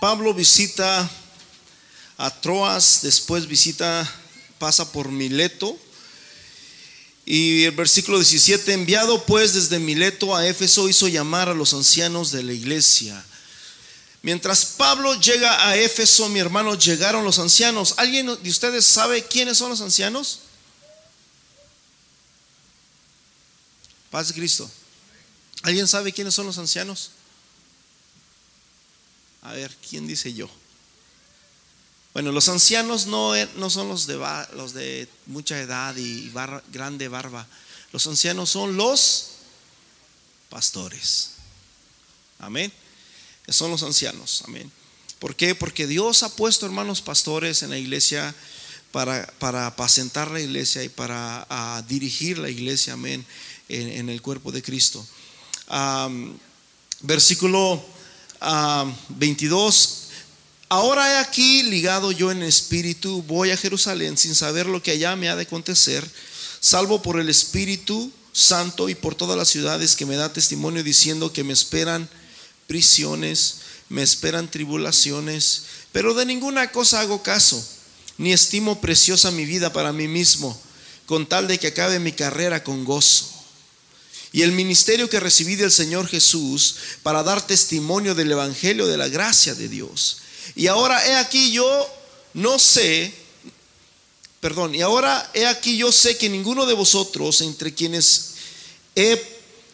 Pablo visita a Troas, después visita, pasa por Mileto. Y el versículo 17, enviado pues desde Mileto a Éfeso, hizo llamar a los ancianos de la iglesia. Mientras Pablo llega a Éfeso, mi hermano, llegaron los ancianos. ¿Alguien de ustedes sabe quiénes son los ancianos? Paz de Cristo. ¿Alguien sabe quiénes son los ancianos? A ver, ¿quién dice yo? Bueno, los ancianos no, e, no son los de, mucha edad y grande barba. Los ancianos son los pastores. Amén. Son los ancianos. Amén. ¿Por qué? Porque Dios ha puesto hermanos pastores en la iglesia para, para apacentar la iglesia y para dirigir la iglesia. Amén. En, el cuerpo de Cristo. versículo 22. Ahora he aquí ligado yo en espíritu, voy a Jerusalén sin saber lo que allá me ha de acontecer, salvo por el Espíritu Santo y por todas las ciudades que me da testimonio diciendo que me esperan prisiones, me esperan tribulaciones, pero de ninguna cosa hago caso, ni estimo preciosa mi vida para mí mismo, con tal de que acabe mi carrera con gozo y el ministerio que recibí del Señor Jesús para dar testimonio del Evangelio de la gracia de Dios. Y ahora he aquí yo no sé, perdón, y ahora he aquí yo sé que ninguno de vosotros entre quienes he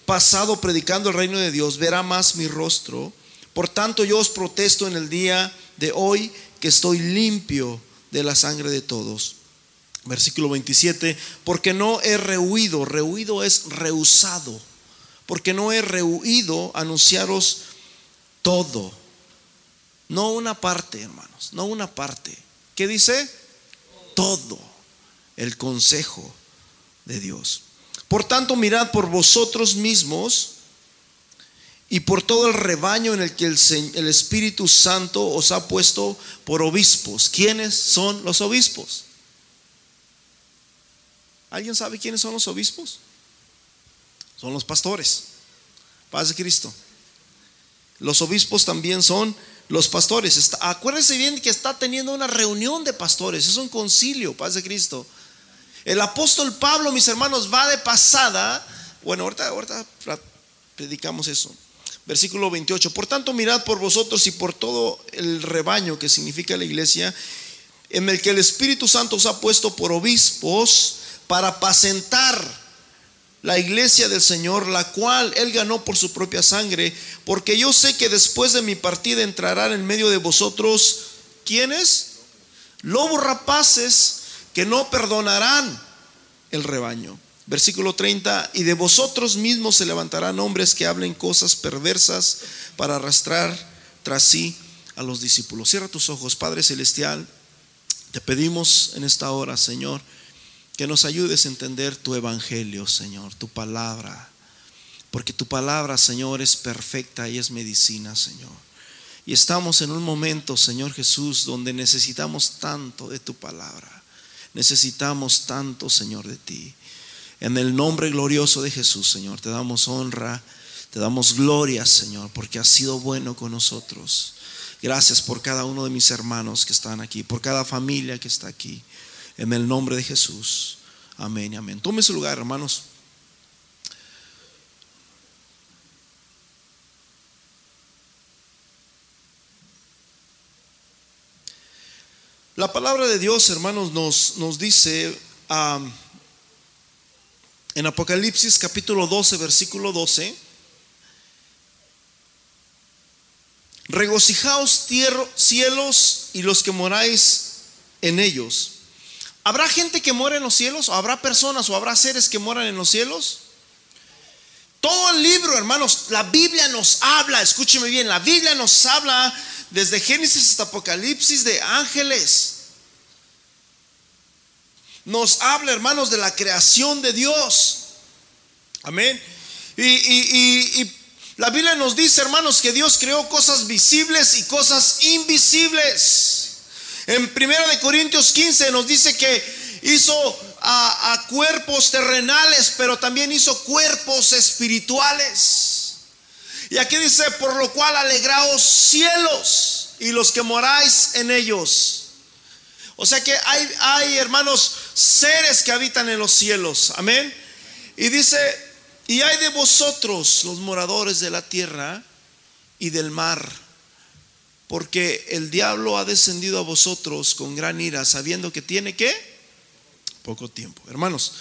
pasado predicando el reino de Dios verá más mi rostro. Por tanto yo os protesto en el día de hoy que estoy limpio de la sangre de todos. Versículo 27, porque no he rehuido, rehuido es rehusado, porque no he rehuido anunciaros todo, no una parte, hermanos, no una parte. ¿Qué dice? Todo el consejo de Dios. Por tanto, mirad por vosotros mismos y por todo el rebaño en el que el, el Espíritu Santo os ha puesto por obispos. ¿Quiénes son los obispos? ¿Alguien sabe quiénes son los obispos? Son los pastores. Paz de Cristo. Los obispos también son los pastores. acuérdense bien que está teniendo una reunión de pastores. Es un concilio, paz de Cristo. El apóstol Pablo, mis hermanos, va de pasada. Bueno, ahorita, ahorita predicamos eso. Versículo 28. Por tanto, mirad por vosotros y por todo el rebaño que significa la iglesia, en el que el Espíritu Santo os ha puesto por obispos para apacentar la iglesia del Señor, la cual Él ganó por su propia sangre, porque yo sé que después de mi partida entrarán en medio de vosotros, ¿quiénes? Lobos rapaces que no perdonarán el rebaño. Versículo 30, y de vosotros mismos se levantarán hombres que hablen cosas perversas para arrastrar tras sí a los discípulos. Cierra tus ojos, Padre Celestial, te pedimos en esta hora, Señor, que nos ayudes a entender tu evangelio, Señor, tu palabra. Porque tu palabra, Señor, es perfecta y es medicina, Señor. Y estamos en un momento, Señor Jesús, donde necesitamos tanto de tu palabra. Necesitamos tanto, Señor, de ti. En el nombre glorioso de Jesús, Señor, te damos honra, te damos gloria, Señor, porque has sido bueno con nosotros. Gracias por cada uno de mis hermanos que están aquí, por cada familia que está aquí. En el nombre de Jesús. Amén y amén. Tome su lugar, hermanos. La palabra de Dios, hermanos, nos, nos dice en Apocalipsis capítulo 12, versículo 12, regocijaos cielos y los que moráis en ellos. ¿Habrá gente que muere en los cielos? ¿O habrá personas o habrá seres que moran en los cielos? Todo el libro, hermanos, la Biblia nos habla, escúcheme bien, la Biblia nos habla desde Génesis hasta Apocalipsis de ángeles. Nos habla, hermanos, de la creación de Dios. Amén. Y, y, la Biblia nos dice, hermanos, que Dios creó cosas visibles y cosas invisibles. En 1 de Corintios 15 nos dice que hizo a, cuerpos terrenales, pero también hizo cuerpos espirituales. Y aquí dice, por lo cual alegraos cielos y los que moráis en ellos. O sea que hay, hay hermanos seres que habitan en los cielos. Amén. Y dice, y hay de vosotros los moradores de la tierra y del mar, porque el diablo ha descendido a vosotros con gran ira, sabiendo que tiene que poco tiempo. Hermanos,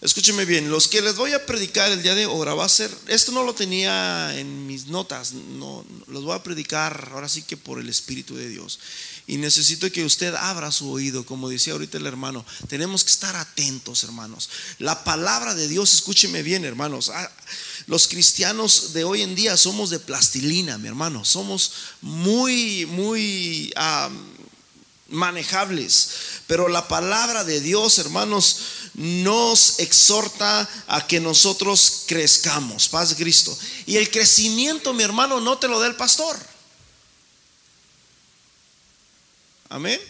escúcheme bien, los que les voy a predicar el día de ahora va a ser, esto no lo tenía en mis notas, no, los voy a predicar ahora sí que por el Espíritu de Dios. Y necesito que usted abra su oído, como decía ahorita el hermano. Tenemos que estar atentos, hermanos. La palabra de Dios, escúcheme bien, hermanos. Ah, los cristianos de hoy en día somos de plastilina, mi hermano. Somos muy, muy manejables. Pero la palabra de Dios, hermanos, nos exhorta a que nosotros crezcamos. Paz de Cristo. Y el crecimiento, mi hermano, no te lo da el pastor. Amén.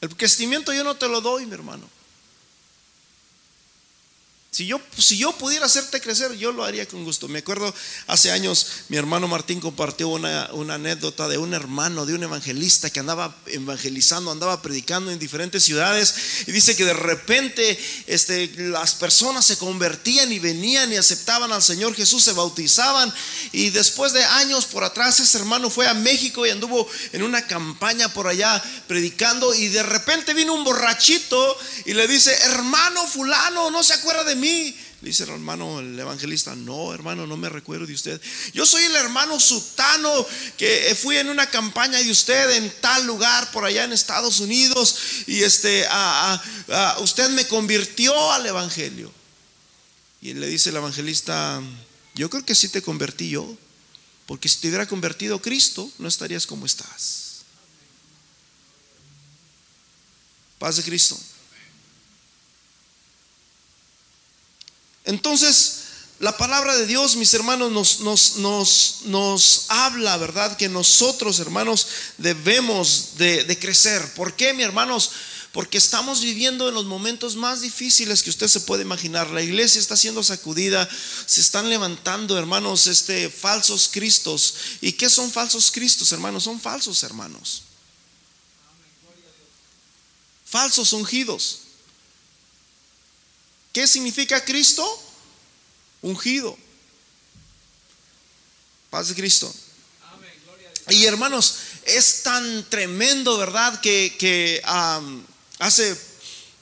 El crecimiento yo no te lo doy, mi hermano. Si yo, pudiera hacerte crecer, yo lo haría con gusto. Me acuerdo hace años, mi hermano Martín compartió una, una, anécdota de un hermano, de un evangelista que andaba evangelizando, andaba predicando en diferentes ciudades. Y dice que de repente este, las personas se convertían y venían y aceptaban al Señor Jesús, se bautizaban. Y después de años por atrás, ese hermano fue a México y anduvo en una campaña por allá predicando. Y de repente vino un borrachito y le dice, hermano fulano, no se acuerda de mí le dice el hermano, el evangelista, no, hermano, no me recuerdo de usted. Yo soy el hermano Sutano que fui en una campaña de usted en tal lugar por allá en Estados Unidos y este, usted me convirtió al evangelio. Y le dice el evangelista, yo creo que sí te convertí yo, porque si te hubiera convertido Cristo, no estarías como estás. Paz de Cristo. Entonces, la palabra de Dios, mis hermanos, nos, habla, ¿verdad? Que nosotros, hermanos, debemos de, de crecer. ¿Por qué, mis hermanos? porque estamos viviendo en los momentos más difíciles que usted se puede imaginar. La iglesia está siendo sacudida, se están levantando, hermanos, este falsos cristos. ¿Y qué son falsos cristos, hermanos? Son falsos, hermanos. Falsos ungidos. ¿Qué significa Cristo? Ungido. Paz de Cristo. Y hermanos, es tan tremendo, ¿verdad? Que, hace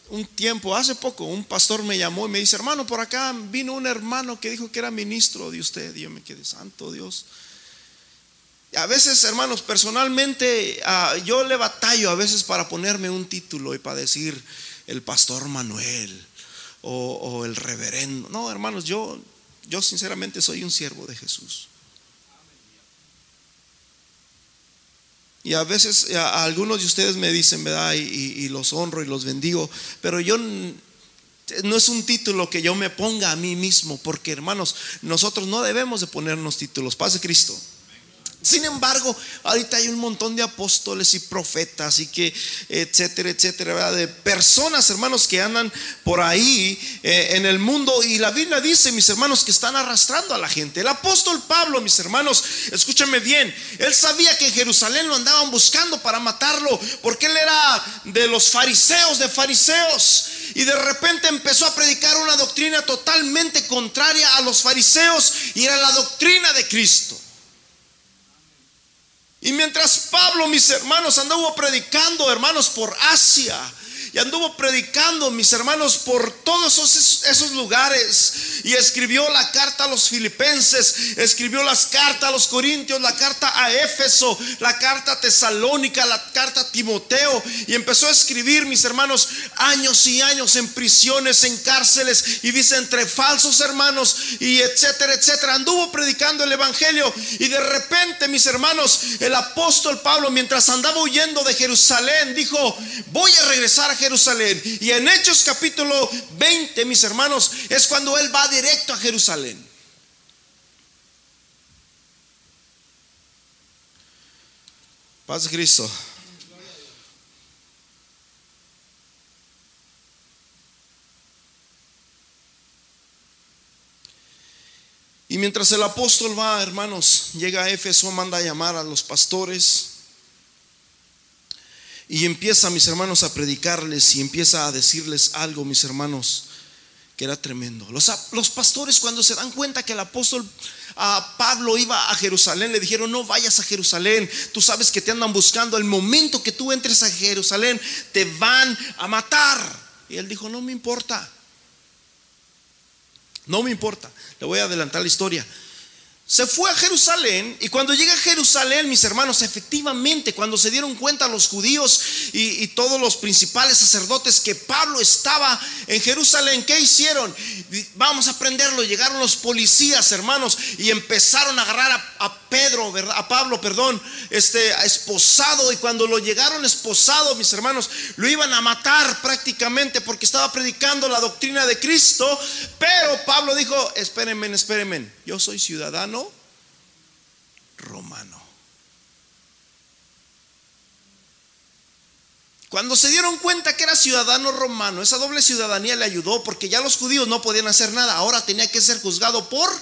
un tiempo, hace poco, un pastor me llamó y me dice, hermano, por acá vino un hermano que dijo que era ministro de usted. Y yo me quedé, santo Dios. a veces, hermanos, personalmente ah, yo le batallo a veces para ponerme un título y para decir el pastor Manuel o, el reverendo. No, hermanos, yo, yo sinceramente soy un siervo de Jesús. Y a veces a, algunos de ustedes me dicen, ¿verdad? Y, los honro y los bendigo, pero yo no es un título que yo me ponga a mí mismo, porque hermanos, nosotros no debemos de ponernos títulos. Paz de Cristo. Sin embargo, ahorita hay un montón de apóstoles y profetas y que, etcétera, etcétera, de personas, hermanos, que andan por ahí eh, en el mundo. Y la Biblia dice, mis hermanos, que están arrastrando a la gente. El apóstol Pablo, mis hermanos, escúchame bien, él sabía que en Jerusalén lo andaban buscando para matarlo, porque él era de los fariseos, de fariseos. Y de repente empezó a predicar una doctrina totalmente contraria a los fariseos y era la doctrina de Cristo. Y mientras Pablo, mis hermanos, anduvo predicando, hermanos, por Asia, y anduvo predicando, mis hermanos, por todos esos, lugares. Y escribió la carta a los filipenses, escribió las cartas a los corintios, la carta a Éfeso, la carta a Tesalónica, la carta a Timoteo. Y empezó a escribir, mis hermanos, años y años en prisiones, en cárceles. Y dice, entre falsos hermanos y etcétera, etcétera. Anduvo predicando el Evangelio. Y de repente, mis hermanos, el apóstol Pablo, mientras andaba huyendo de Jerusalén, dijo, voy a regresar a Jerusalén Jerusalén. Y en Hechos capítulo 20, mis hermanos, es cuando él va directo a Jerusalén. Paz Cristo. Y mientras el apóstol va, hermanos, llega a Éfeso, manda a llamar a los pastores y empieza, mis hermanos, a predicarles y empieza a decirles algo, mis hermanos, que era tremendo. Los, pastores cuando se dan cuenta que el apóstol a Pablo iba a Jerusalén, le dijeron, no vayas a Jerusalén, tú sabes que te andan buscando, el momento que tú entres a Jerusalén te van a matar. Y él dijo, no me importa, no me importa, le voy a adelantar la historia se fue a Jerusalén y cuando llega a Jerusalén, mis hermanos, efectivamente, cuando se dieron cuenta los judíos y, todos los principales sacerdotes que Pablo estaba en Jerusalén, ¿qué hicieron? Vamos a prenderlo. Llegaron los policías, hermanos, y empezaron a agarrar a, Pedro, a Pablo, perdón, este, esposado. Y cuando lo llegaron esposado, mis hermanos, lo iban a matar prácticamente porque estaba predicando la doctrina de Cristo. Pero Pablo dijo: Espérenme, espérenme, yo soy ciudadano romano. Cuando se dieron cuenta que era ciudadano romano, esa doble ciudadanía le ayudó porque ya los judíos no podían hacer nada, ahora tenía que ser juzgado por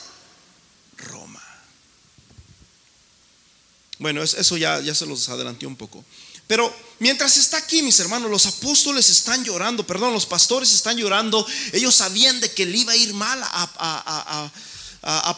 Bueno, eso ya, ya se los adelanté un poco. Pero mientras está aquí, mis hermanos, los apóstoles están llorando, perdón, los pastores están llorando, ellos sabían de que le iba a ir mal a a,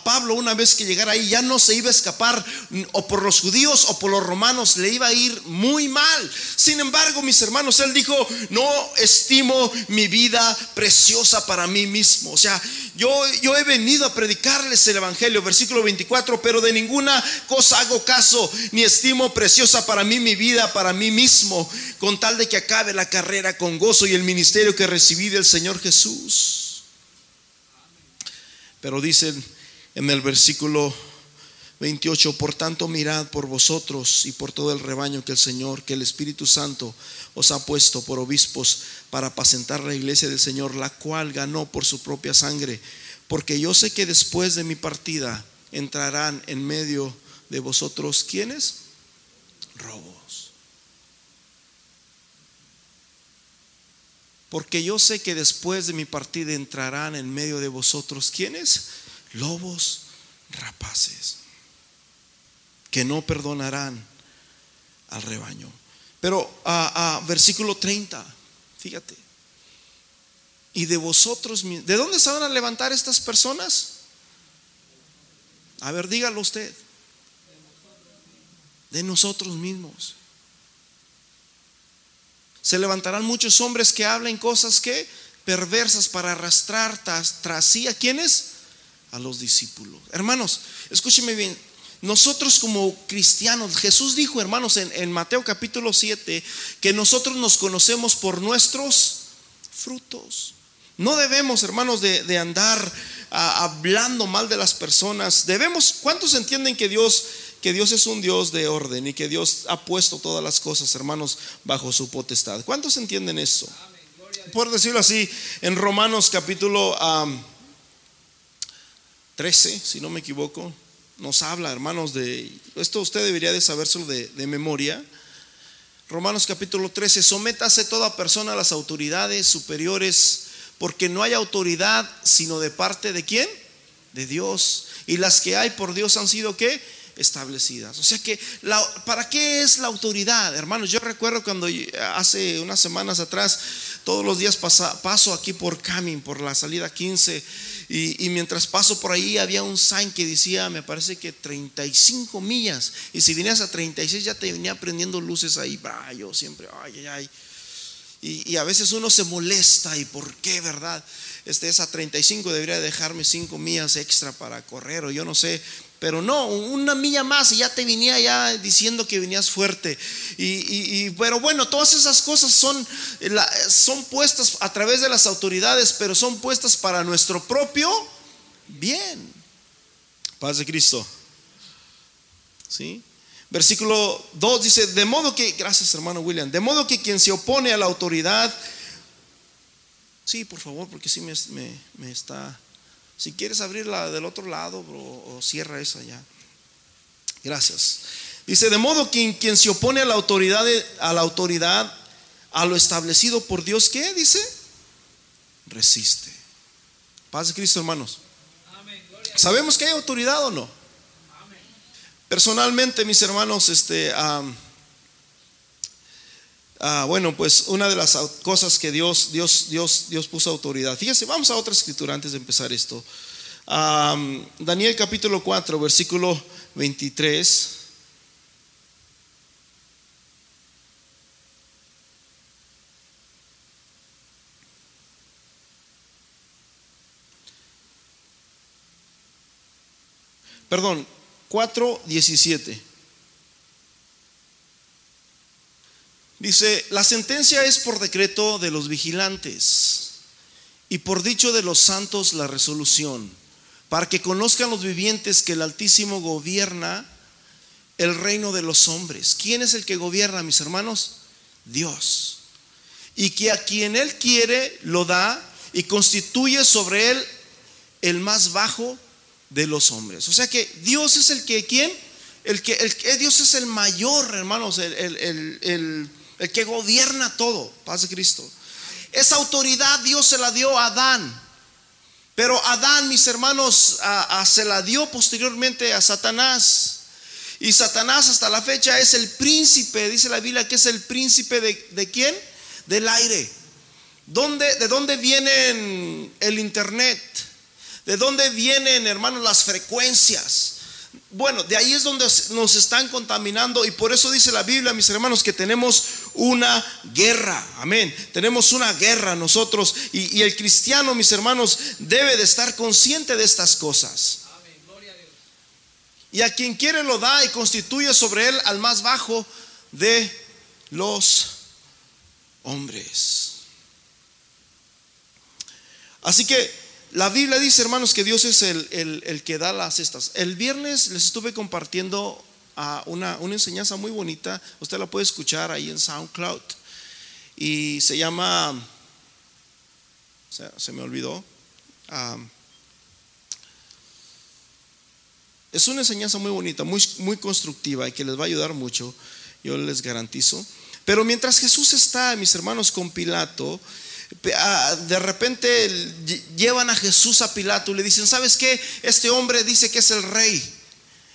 Pablo una vez que llegara ahí, ya no se iba a escapar o por los judíos o por los romanos, le iba a ir muy mal. Sin embargo, mis hermanos, él dijo, no estimo mi vida preciosa para mí mismo. O sea, yo, yo he venido a predicarles el Evangelio, versículo 24, pero de ninguna cosa hago caso, ni estimo preciosa para mí mi vida, para mí mismo, con tal de que acabe la carrera con gozo y el ministerio que recibí del Señor Jesús. Pero dicen en el versículo 28, por tanto mirad por vosotros y por todo el rebaño que el Señor, que el Espíritu Santo os ha puesto por obispos para apacentar la iglesia del Señor, la cual ganó por su propia sangre, porque yo sé que después de mi partida entrarán en medio de vosotros, ¿quiénes? Robos. Porque yo sé que después de mi partida entrarán en medio de vosotros, ¿quiénes? Lobos rapaces que no perdonarán al rebaño. Pero a, versículo 30, fíjate. Y de vosotros, ¿de dónde se van a levantar estas personas? A ver, dígalo usted. De nosotros mismos. Se levantarán muchos hombres que hablen cosas que perversas para arrastrar tras, tras sí a quienes a los discípulos. Hermanos, escúcheme bien. Nosotros como cristianos, Jesús dijo, hermanos, en, Mateo capítulo 7, que nosotros nos conocemos por nuestros frutos. No debemos, hermanos, de, andar hablando mal de las personas. Debemos, ¿cuántos entienden que Dios, que Dios es un Dios de orden y que Dios ha puesto todas las cosas, hermanos, bajo su potestad? ¿Cuántos entienden eso? Por decirlo así, en Romanos capítulo 13, si no me equivoco, nos habla, hermanos, de esto usted debería de sabérselo de, de memoria. Romanos capítulo 13, sométase toda persona a las autoridades superiores, porque no hay autoridad sino de parte de quién? De Dios. Y las que hay por Dios han sido qué? Establecidas. O sea que, ¿para qué es la autoridad? Hermanos, yo recuerdo cuando hace unas semanas atrás, todos los días paso aquí por Camin, por la salida 15 y, mientras paso por ahí había un sign que decía, me parece que 35 millas. Y si venías a 36 ya te venía prendiendo luces ahí. yo siempre, ay, ay, ay. Y, a veces uno se molesta. ¿Y por qué, verdad? Este, esa 35 debería dejarme 5 millas extra para correr o yo no sé. Pero no, una milla más y ya te venía ya diciendo que venías fuerte. Y, pero bueno, todas esas cosas son, son puestas a través de las autoridades, pero son puestas para nuestro propio bien. Paz de Cristo. ¿Sí? Versículo 2 dice, de modo que, gracias hermano William, de modo que quien se opone a la autoridad, sí, por favor, porque sí me, me está si quieres abrirla del otro lado, o cierra esa ya. Gracias. Dice, de modo que quien, se opone a la autoridad, a la autoridad, a lo establecido por Dios, ¿qué dice? Resiste. Paz de Cristo, hermanos. ¿Sabemos que hay autoridad o no? Personalmente, mis hermanos, este, bueno, pues una de las cosas que Dios, Dios, Dios, Dios puso autoridad. Fíjense, vamos a otra escritura antes de empezar esto. Daniel capítulo 4, versículo 23. Perdón, 4.17. Dice, la sentencia es por decreto de los vigilantes y por dicho de los santos la resolución, para que conozcan los vivientes que el Altísimo gobierna el reino de los hombres. ¿Quién es el que gobierna, mis hermanos? Dios. Y que a quien Él quiere lo da y constituye sobre Él el más bajo de los hombres. O sea que Dios es el que, ¿quién? El que, el que Dios es el mayor, hermanos, el, que gobierna todo. Paz de Cristo. Esa autoridad Dios se la dio a Adán. Pero Adán, mis hermanos, se la dio posteriormente a Satanás. Y Satanás hasta la fecha es el príncipe, dice la Biblia que es el príncipe de, de quién? Del aire. ¿Dónde, ¿De dónde viene el internet? ¿De dónde vienen, hermanos, las frecuencias? Bueno, de ahí es donde nos están contaminando y por eso dice la Biblia, mis hermanos, que tenemos una guerra. Amén. Tenemos una guerra nosotros y, el cristiano, mis hermanos, debe de estar consciente de estas cosas. Y a quien quiere lo da y constituye sobre él al más bajo de los hombres. Así que la Biblia dice, hermanos, que Dios es el, que da las cestas. El viernes les estuve compartiendo ah, una, enseñanza muy bonita. Usted la puede escuchar ahí en SoundCloud. Y se llama, se, me olvidó. Ah, es una enseñanza muy bonita, muy, muy constructiva y que les va a ayudar mucho. Yo les garantizo. Pero mientras Jesús está, mis hermanos, con Pilato, de repente llevan a Jesús a Pilato y le dicen, ¿sabes qué? Este hombre dice que es el rey.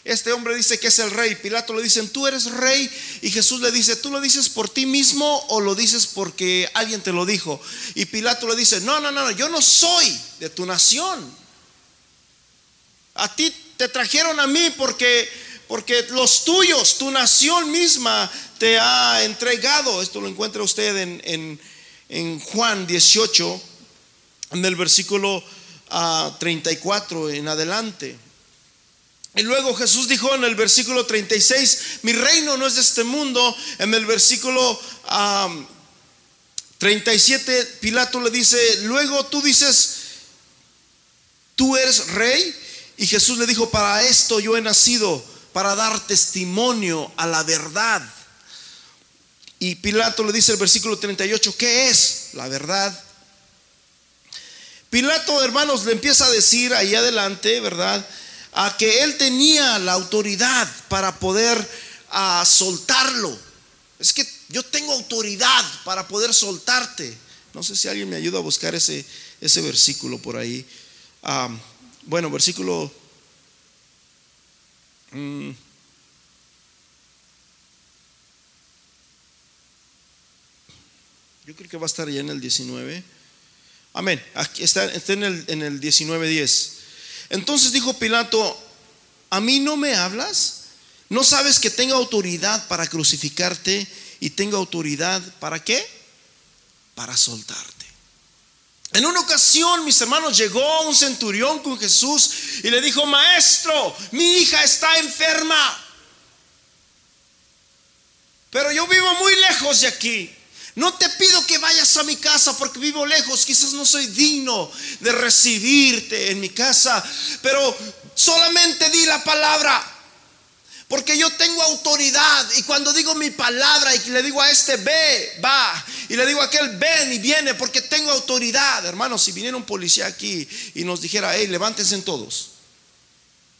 Este hombre dice que es el rey. Pilato le dicen, tú eres rey. Y Jesús le dice, ¿tú lo dices por ti mismo o lo dices porque alguien te lo dijo? Y Pilato le dice, no, no, no, yo no soy de tu nación. A ti te trajeron a mí porque, porque los tuyos, tu nación misma te ha entregado. Esto lo encuentra usted en Juan 18, en el versículo 34 ah, en adelante. Y luego Jesús dijo en el versículo 36, mi reino no es de este mundo. En el versículo 37, Pilato le dice, luego tú dices, tú eres rey. Y Jesús le dijo, para esto yo he nacido, para dar testimonio a la verdad. Y Pilato le dice el versículo 38, ¿qué es la verdad? Pilato, hermanos, le empieza a decir ahí adelante, ¿verdad? A que él tenía la autoridad para poder a, soltarlo. Es que yo tengo autoridad para poder soltarte. No sé si alguien me ayuda a buscar ese, ese versículo por ahí. Ah, bueno, versículo... Mm, Yo creo que va a estar ya en el 19. Amén. Aquí está, en el, en el 19.10. Entonces dijo Pilato, ¿a mí no me hablas? ¿No sabes que tengo autoridad para crucificarte y tengo autoridad para qué? Para soltarte. En una ocasión, mis hermanos, llegó un centurión con Jesús y le dijo, maestro, mi hija está enferma. Pero yo vivo muy lejos de aquí. No te pido que vayas a mi casa porque vivo lejos, quizás no soy digno de recibirte en mi casa, pero solamente di la palabra. Porque yo tengo autoridad y cuando digo mi palabra y le digo a este ve, va. Y le digo a aquel ven y viene porque tengo autoridad. Hermanos, si viniera un policía aquí y nos dijera, hey, levántense todos.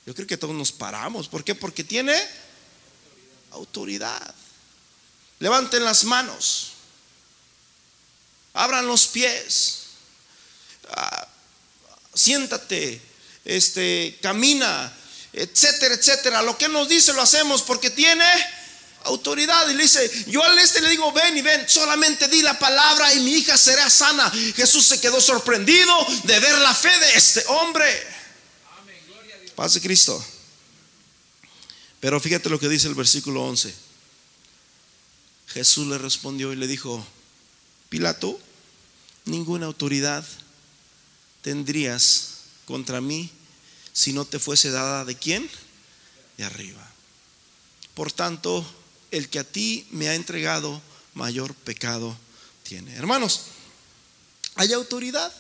Yo creo que todos nos paramos. ¿Por qué? Porque tiene autoridad. Levanten las manos abran los pies, ah, siéntate. este, camina, etcétera, etcétera. Lo que nos dice lo hacemos porque tiene autoridad. Y le dice, yo al este le digo, ven y ven, solamente di la palabra y mi hija será sana. Jesús se quedó sorprendido de ver la fe de este hombre. Paz de Cristo. Pero fíjate lo que dice el versículo 11. Jesús le respondió y le dijo, Pilato, ninguna autoridad tendrías contra mí si no te fuese dada de quién? De arriba. Por tanto, el que a ti me ha entregado, mayor pecado tiene. Hermanos, hay autoridad.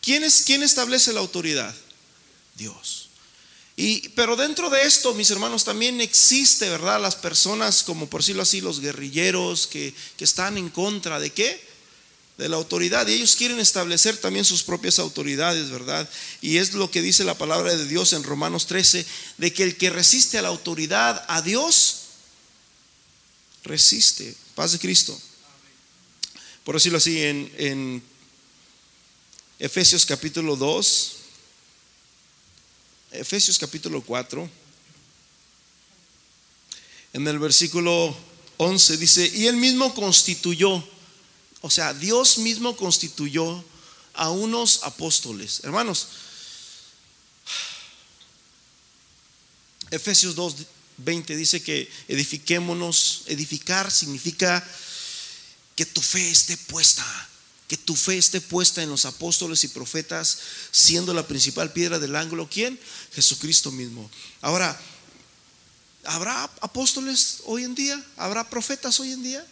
¿Quién, es, quién establece la autoridad? Dios. Y, pero dentro de esto, mis hermanos, también existe, ¿verdad? Las personas, como por decirlo así, los guerrilleros que, que están en contra de qué? de la autoridad y ellos quieren establecer también sus propias autoridades, ¿verdad? Y es lo que dice la palabra de Dios en Romanos 13, de que el que resiste a la autoridad, a Dios, resiste. Paz de Cristo. Por decirlo así, en, en Efesios capítulo 2, Efesios capítulo 4, en el versículo 11 dice, y él mismo constituyó o sea, Dios mismo constituyó a unos apóstoles. Hermanos, Efesios 2, 20 dice que edifiquémonos. Edificar significa que tu fe esté puesta, que tu fe esté puesta en los apóstoles y profetas, siendo la principal piedra del ángulo. ¿Quién? Jesucristo mismo. Ahora, ¿habrá apóstoles hoy en día? ¿Habrá profetas hoy en día?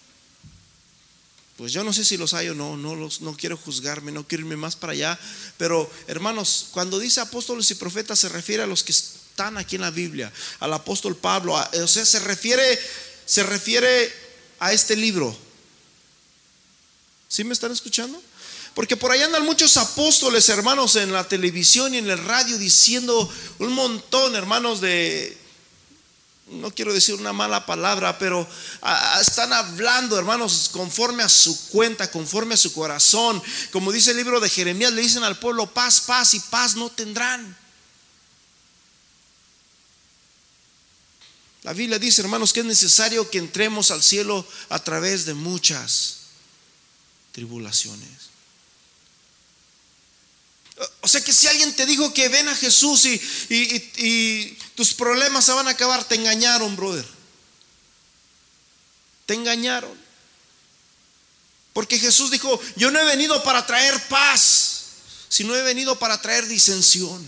Pues yo no sé si los hay o no, no, los, no quiero juzgarme, no quiero irme más para allá. Pero hermanos, cuando dice apóstoles y profetas se refiere a los que están aquí en la Biblia, al apóstol Pablo, o sea, se refiere, se refiere a este libro. ¿Sí me están escuchando? Porque por ahí andan muchos apóstoles, hermanos, en la televisión y en el radio diciendo un montón, hermanos, de no quiero decir una mala palabra, pero ah, están hablando, hermanos, conforme a su cuenta, conforme a su corazón. Como dice el libro de Jeremías, le dicen al pueblo, paz, paz y paz no tendrán. La Biblia dice, hermanos, que es necesario que entremos al cielo a través de muchas tribulaciones. O sea que si alguien te dijo que ven a Jesús y, tus problemas se van a acabar, te engañaron, brother. Te engañaron. Porque Jesús dijo, yo no he venido para traer paz, sino he venido para traer disensión.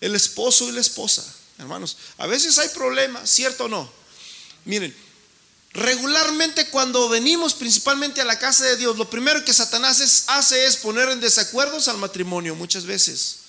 El esposo y la esposa, hermanos, a veces hay problemas, ¿cierto o no? Miren, Regularmente cuando venimos principalmente a la casa de Dios, lo primero que Satanás hace es poner en desacuerdos al matrimonio muchas veces.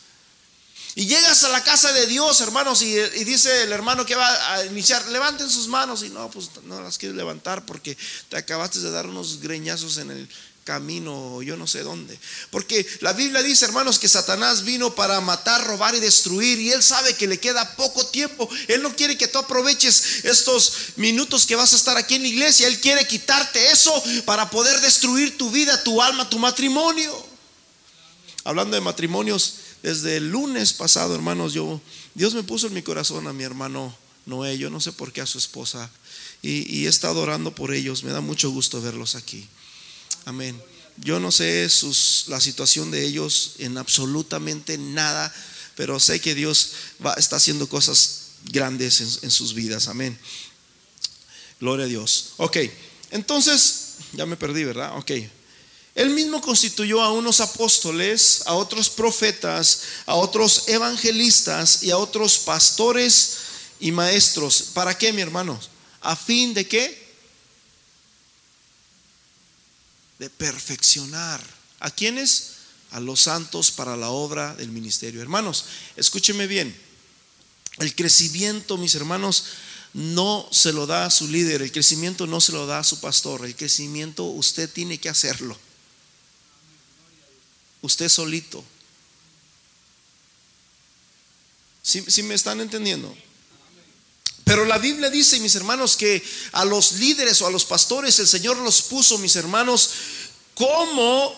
Y llegas a la casa de Dios, hermanos, y, dice el hermano que va a iniciar, levanten sus manos y no, pues no las quieres levantar porque te acabaste de dar unos greñazos en el camino, yo no sé dónde. Porque la Biblia dice, hermanos, que Satanás vino para matar, robar y destruir. Y él sabe que le queda poco tiempo. Él no quiere que tú aproveches estos minutos que vas a estar aquí en la iglesia. Él quiere quitarte eso para poder destruir tu vida, tu alma, tu matrimonio. Hablando de matrimonios, desde el lunes pasado, hermanos, yo, Dios me puso en mi corazón a mi hermano Noé, yo no sé por qué a su esposa. Y, y he estado orando por ellos. Me da mucho gusto verlos aquí. Amén. Yo no sé la situación de ellos en absolutamente nada, pero sé que Dios está haciendo cosas grandes en, sus vidas. Amén. Gloria a Dios. Ok, entonces, ya me perdí, ¿verdad? Ok. Él mismo constituyó a unos apóstoles, a otros profetas, a otros evangelistas y a otros pastores y maestros. ¿Para qué, mi hermano? A fin de qué? De perfeccionar. ¿A quiénes? A los santos para la obra del ministerio. Hermanos, escúcheme bien. El crecimiento, mis hermanos, no se lo da a su líder, el crecimiento no se lo da a su pastor, el crecimiento usted tiene que hacerlo. Usted solito. Si ¿Sí, me están entendiendo? Pero la Biblia dice, mis hermanos, que a los líderes o a los pastores el Señor los puso, mis hermanos, como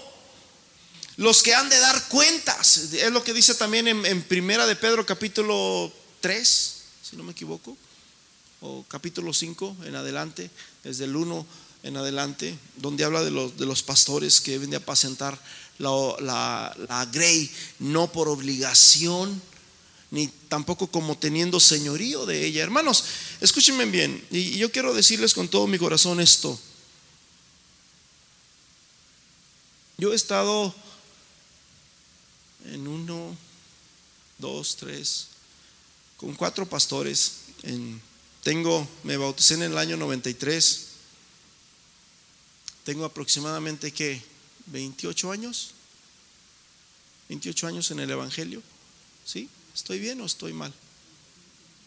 los que han de dar cuentas. Es lo que dice también en, Primera de Pedro capítulo 3, si no me equivoco, o capítulo 5 en adelante, desde el 1 en adelante, donde habla de los, de los pastores que deben de apacentar la, la, la grey, no por obligación, ni tampoco como teniendo señorío de ella. Hermanos, escúchenme bien, y yo quiero decirles con todo mi corazón esto. Yo he estado en uno, dos, tres, con cuatro pastores. tengo, me bauticé en el año 93. Tengo aproximadamente que 28 años. 28 años en el Evangelio. ¿Sí? ¿Estoy bien o estoy mal?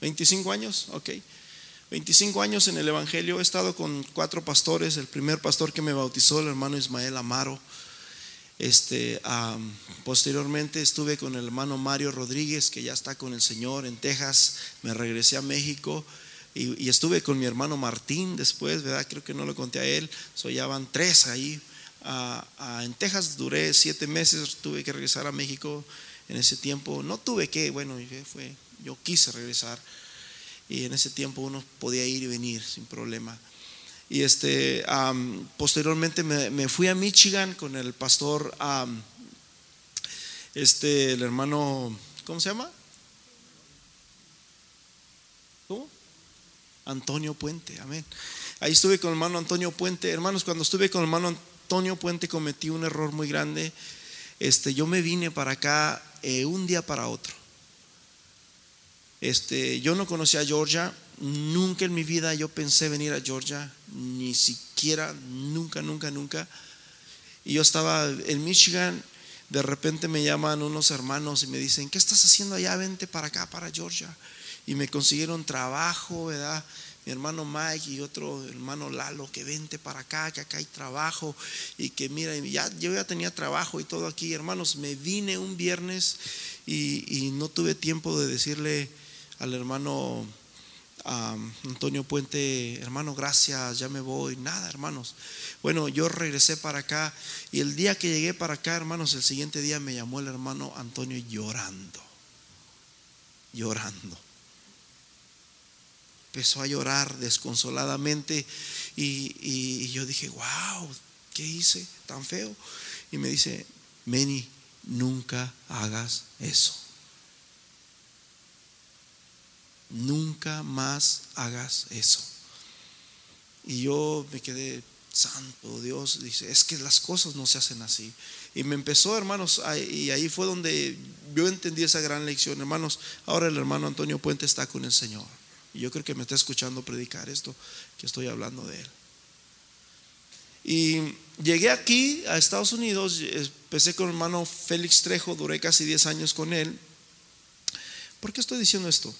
25 años, ok. 25 años en el Evangelio. He estado con cuatro pastores. El primer pastor que me bautizó, el hermano Ismael Amaro. Este, posteriormente estuve con el hermano Mario Rodríguez, que ya está con el Señor en Texas. Me regresé a México y, estuve con mi hermano Martín después, ¿verdad? Creo que no lo conté a él. So, ya van tres ahí. en Texas duré siete meses, tuve que regresar a México en ese tiempo. No tuve que, bueno, fue, yo quise regresar. Y en ese tiempo uno podía ir y venir sin problema. Y este, posteriormente me, fui a Michigan con el pastor, este, el hermano, ¿cómo se llama? ¿Cómo? Antonio Puente, amén. Ahí estuve con el hermano Antonio Puente. Hermanos, cuando estuve con el hermano Antonio Puente cometí un error muy grande. Este, yo me vine para acá eh, un día para otro. Este, yo no conocía a Georgia, Nunca en mi vida yo pensé venir a Georgia, ni siquiera, nunca, nunca, nunca. Y yo estaba en Michigan, de repente me llaman unos hermanos y me dicen, ¿qué estás haciendo allá? Vente para acá, para Georgia. Y me consiguieron trabajo, ¿verdad? Mi hermano Mike y otro hermano Lalo, que vente para acá, que acá hay trabajo. Y que mira, ya, yo ya tenía trabajo y todo aquí. Hermanos, me vine un viernes y, y no tuve tiempo de decirle al hermano Antonio Puente, hermano, gracias, ya me voy. Nada, hermanos. Bueno, yo regresé para acá y el día que llegué para acá, hermanos, el siguiente día me llamó el hermano Antonio llorando, llorando. Empezó a llorar desconsoladamente y, y yo dije, wow, ¿qué hice tan feo? Y me dice, Meni, nunca hagas eso. Nunca más hagas eso. Y yo me quedé, santo Dios, dice, es que las cosas no se hacen así. Y me empezó, hermanos, y ahí fue donde yo entendí esa gran lección. Hermanos, ahora el hermano Antonio Puente está con el Señor. Y yo creo que me está escuchando predicar esto que estoy hablando de él. Y llegué aquí a Estados Unidos, empecé con el hermano Félix Trejo, duré casi 10 años con él. ¿Por qué estoy diciendo esto?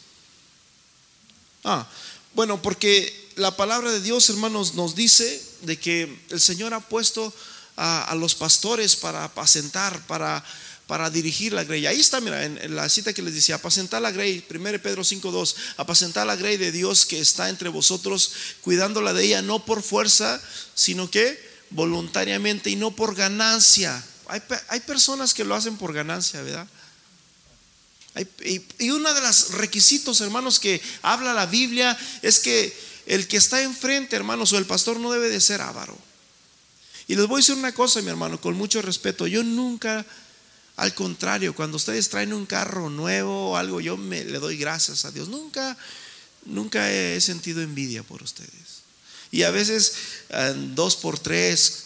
Ah, bueno, porque la palabra de Dios, hermanos, nos dice de que el Señor ha puesto a, los pastores para apacentar, para, para dirigir la grey. Ahí está, mira, en, la cita que les decía, apacentar la grey, 1 Pedro 5.2, apacentar la grey de Dios que está entre vosotros, cuidándola de ella, no por fuerza, sino que voluntariamente y no por ganancia. Hay, hay personas que lo hacen por ganancia, ¿verdad? Y uno de los requisitos, hermanos, que habla la Biblia es que el que está enfrente, hermanos, o el pastor no debe de ser avaro. Y les voy a decir una cosa, mi hermano, con mucho respeto. Yo nunca, al contrario, cuando ustedes traen un carro nuevo o algo, yo me, le doy gracias a Dios. Nunca, nunca he sentido envidia por ustedes. Y a veces, dos por tres,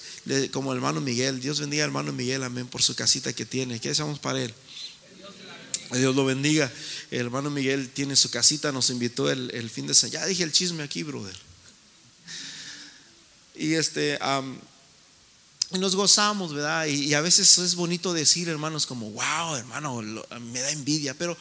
como el hermano Miguel, Dios bendiga al hermano Miguel, amén, por su casita que tiene. ¿Qué deseamos para él? Dios lo bendiga. El hermano Miguel tiene su casita, nos invitó el, fin de semana. Ya dije el chisme aquí, brother. Y este, nos gozamos, ¿verdad? Y, a veces es bonito decir, hermanos, como, wow, hermano, me da envidia, pero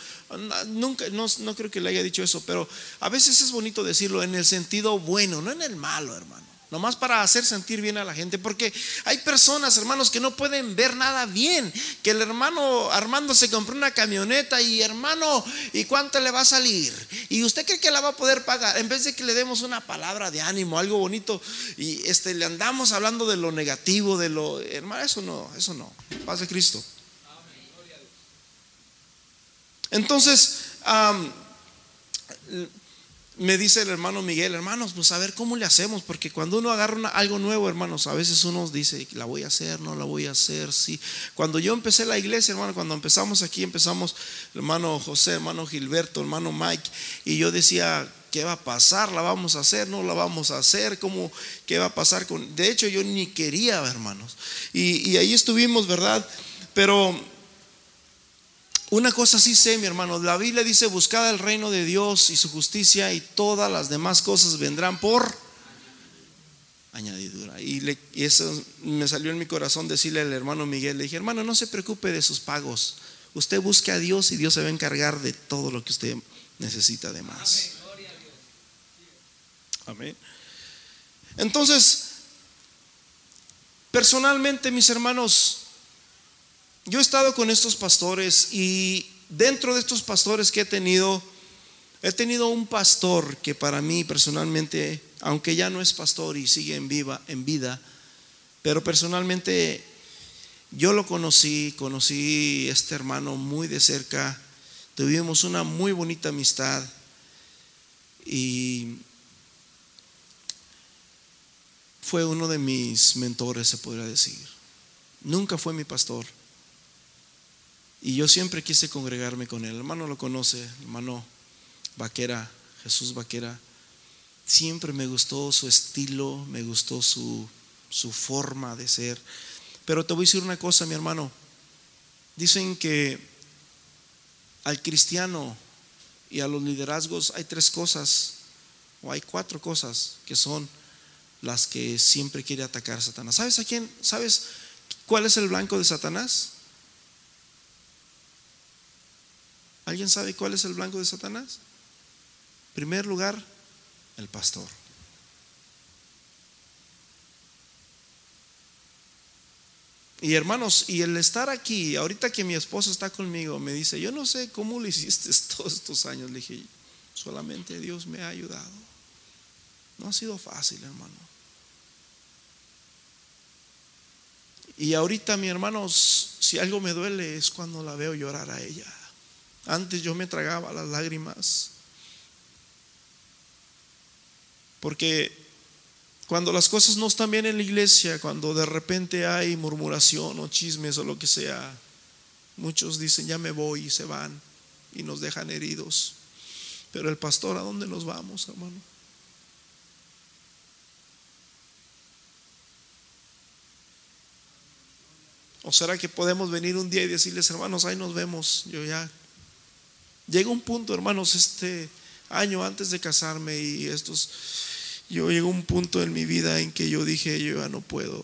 nunca, no, creo que le haya dicho eso, pero a veces es bonito decirlo en el sentido bueno, no en el malo, hermano. Nomás para hacer sentir bien a la gente, porque hay personas, hermanos, que no pueden ver nada bien, que el hermano Armando se compró una camioneta y hermano, ¿y cuánto le va a salir? Y usted cree que la va a poder pagar, en vez de que le demos una palabra de ánimo, algo bonito, y este le andamos hablando de lo negativo, de lo, hermano, eso no, eso no, paz de Cristo. Entonces, me dice el hermano Miguel, hermanos, pues a ver cómo le hacemos, porque cuando uno agarra algo nuevo, hermanos, a veces uno dice, la voy a hacer, no la voy a hacer, sí. Cuando yo empecé la iglesia, hermano, cuando empezamos aquí, empezamos, hermano José, hermano Gilberto, hermano Mike, y yo decía, ¿qué va a pasar? ¿La vamos a hacer? ¿No la vamos a hacer? ¿Cómo? ¿Qué va a pasar con...? De hecho, yo ni quería, hermanos. Y, y ahí estuvimos, ¿verdad? Pero una cosa sí sé, mi hermano, la Biblia dice, buscad el reino de Dios y su justicia y todas las demás cosas vendrán por añadidura. Y, eso me salió en mi corazón decirle al hermano Miguel, le dije, hermano, no se preocupe de sus pagos. Usted busque a Dios y Dios se va a encargar de todo lo que usted necesita de más. Amén. Entonces, personalmente, mis hermanos, yo he estado con estos pastores y dentro de estos pastores que he tenido, he tenido un pastor que para mí personalmente, aunque ya no es pastor y sigue en, viva, en vida, pero personalmente yo lo conocí, conocí a este hermano muy de cerca, tuvimos una muy bonita amistad y fue uno de mis mentores, se podría decir. Nunca fue mi pastor y yo siempre quise congregarme con él. Hermano lo conoce, hermano Vaquera, Jesús Vaquera. Siempre me gustó su estilo, me gustó su, su forma de ser. Pero te voy a decir una cosa, mi hermano. Dicen que al cristiano y a los liderazgos hay tres cosas, o hay cuatro cosas que son las que siempre quiere atacar Satanás. ¿Sabes a quién? ¿Sabes cuál es el blanco de Satanás? ¿Alguien sabe cuál es el blanco de Satanás? primer lugar, el pastor. Y hermanos, y el estar aquí, ahorita que mi esposa está conmigo, me dice, yo no sé cómo lo hiciste todos estos años. Le dije, solamente Dios me ha ayudado. No ha sido fácil, hermano. Y ahorita, mi hermanos, si algo me duele es cuando la veo llorar a ella. Antes yo me tragaba las lágrimas. Porque cuando las cosas no están bien en la iglesia, cuando de repente hay murmuración o chismes o lo que sea, muchos dicen, ya me voy y se van y nos dejan heridos. Pero el pastor, ¿a dónde nos vamos, hermano? ¿O será que podemos venir un día y decirles, hermanos, ahí nos vemos? Yo ya Llega un punto, hermanos, este año antes de casarme y estos, yo llegó un punto en mi vida en que yo dije, yo ya no puedo.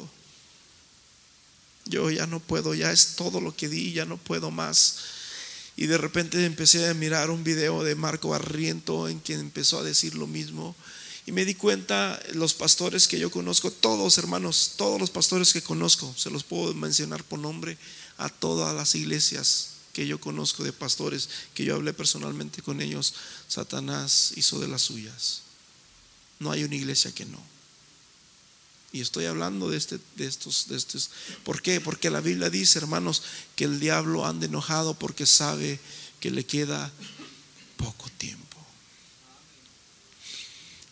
Yo ya no puedo, ya es todo lo que di, ya no puedo más. Y de repente empecé a mirar un video de Marco Barriento en quien empezó a decir lo mismo. Y me di cuenta, los pastores que yo conozco, todos hermanos, todos los pastores que conozco, se los puedo mencionar por nombre, a todas las iglesias que yo conozco de pastores, que yo hablé personalmente con ellos, Satanás hizo de las suyas. No hay una iglesia que no. Y estoy hablando de, este, de, estos, de estos. ¿Por qué? Porque la Biblia dice, hermanos, que el diablo anda enojado porque sabe que le queda poco tiempo.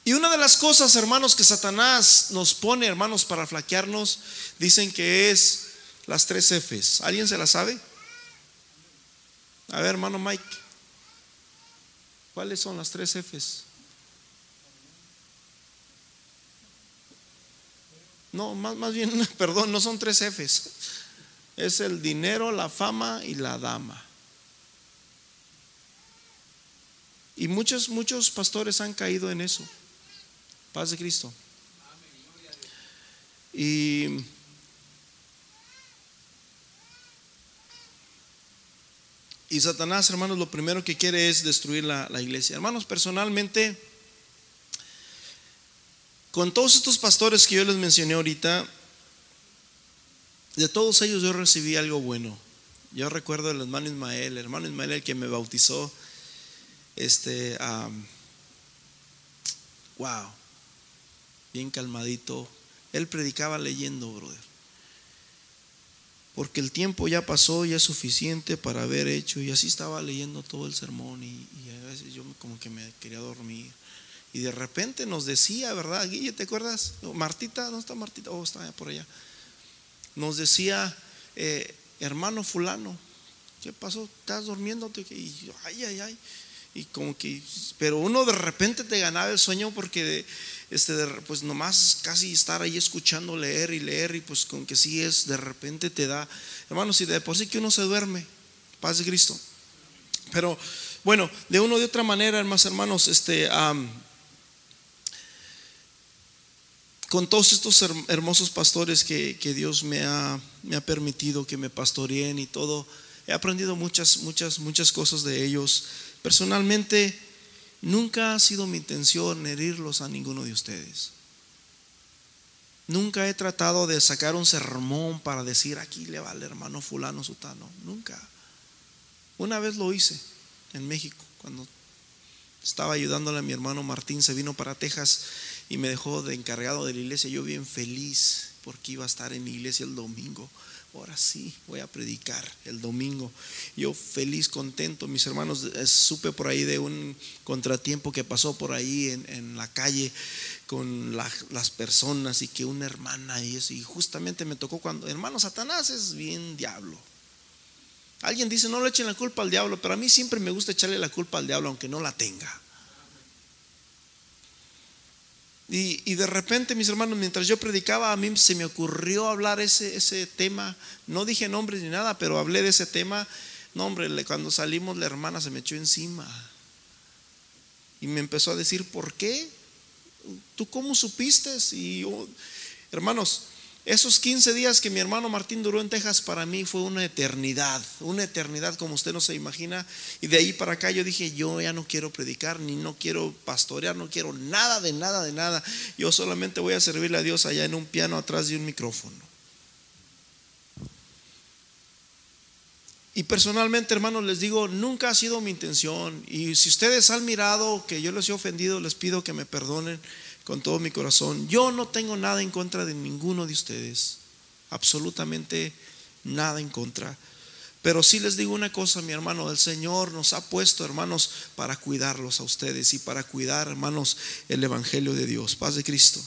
Y una de las cosas, hermanos, que Satanás nos pone, hermanos, para flaquearnos, dicen que es las tres Fs. ¿Alguien se las sabe? A ver, hermano Mike, ¿cuáles son las tres Fs? No, más, más bien, perdón, no son tres Fs. Es el dinero, la fama y la dama. Y muchos, muchos pastores han caído en eso. Paz de Cristo. Y Y Satanás, hermanos, lo primero que quiere es destruir la, iglesia. Hermanos, personalmente, con todos estos pastores que yo les mencioné ahorita, de todos ellos yo recibí algo bueno. Yo recuerdo al hermano Ismael, el hermano Ismael el que me bautizó, este, wow, bien calmadito. Él predicaba leyendo, brother. Porque el tiempo ya pasó, ya es suficiente para haber hecho. Y así estaba leyendo todo el sermón y, a veces yo como que me quería dormir. Y de repente nos decía, ¿verdad? Guille, ¿te acuerdas? Martita, ¿dónde está Martita? Oh, está por allá. Nos decía, eh, hermano fulano, ¿qué pasó? ¿Estás durmiendo? Y ay, ay, ay. Y como que, pero uno de repente te ganaba el sueño porque este, pues nomás casi estar ahí escuchando leer y leer y pues con que sí es, de repente te da, hermanos, y de por sí que uno se duerme, paz de Cristo. Pero bueno, de una de otra manera, hermanos, hermanos, este, con todos estos hermosos pastores que, Dios me ha, me ha, permitido que me pastoreen y todo, he aprendido muchas, muchas, muchas cosas de ellos. Personalmente, nunca ha sido mi intención herirlos a ninguno de ustedes. Nunca he tratado de sacar un sermón para decir aquí le va al hermano fulano sutano. Nunca. Una vez lo hice en México, cuando estaba ayudándole a mi hermano Martín, se vino para Texas y me dejó de encargado de la iglesia. Yo bien feliz porque iba a estar en la iglesia el domingo. Ahora sí, voy a predicar el domingo. Yo feliz, contento. Mis hermanos, eh, supe por ahí de un contratiempo que pasó por ahí en, la calle con las personas y que una hermana y eso. Y justamente me tocó cuando, hermano, Satanás es bien diablo. Alguien dice, no le echen la culpa al diablo, pero a mí siempre me gusta echarle la culpa al diablo, aunque no la tenga. Y, de repente, mis hermanos, mientras yo predicaba, a mí se me ocurrió hablar ese, ese tema. No dije nombres ni nada, pero hablé de ese tema. No, hombre, cuando salimos la hermana se me echó encima. Y me empezó a decir, ¿por qué? ¿Tú cómo supiste? Y hermanos, esos 15 días que mi hermano Martín duró en Texas para mí fue una eternidad, una eternidad como usted no se imagina. Y de ahí para acá yo dije, yo ya no quiero predicar, ni no quiero pastorear, no quiero nada de nada de nada. Yo solamente voy a servirle a Dios allá en un piano atrás de un micrófono. Y personalmente, hermanos, les digo, nunca ha sido mi intención. Y si ustedes han mirado que yo les he ofendido, les pido que me perdonen con todo mi corazón. Yo no tengo nada en contra de ninguno de ustedes, absolutamente nada en contra. Pero sí les digo una cosa, mi hermano, el Señor nos ha puesto, hermanos, para cuidarlos a ustedes y para cuidar, hermanos, el Evangelio de Dios. Paz de Cristo.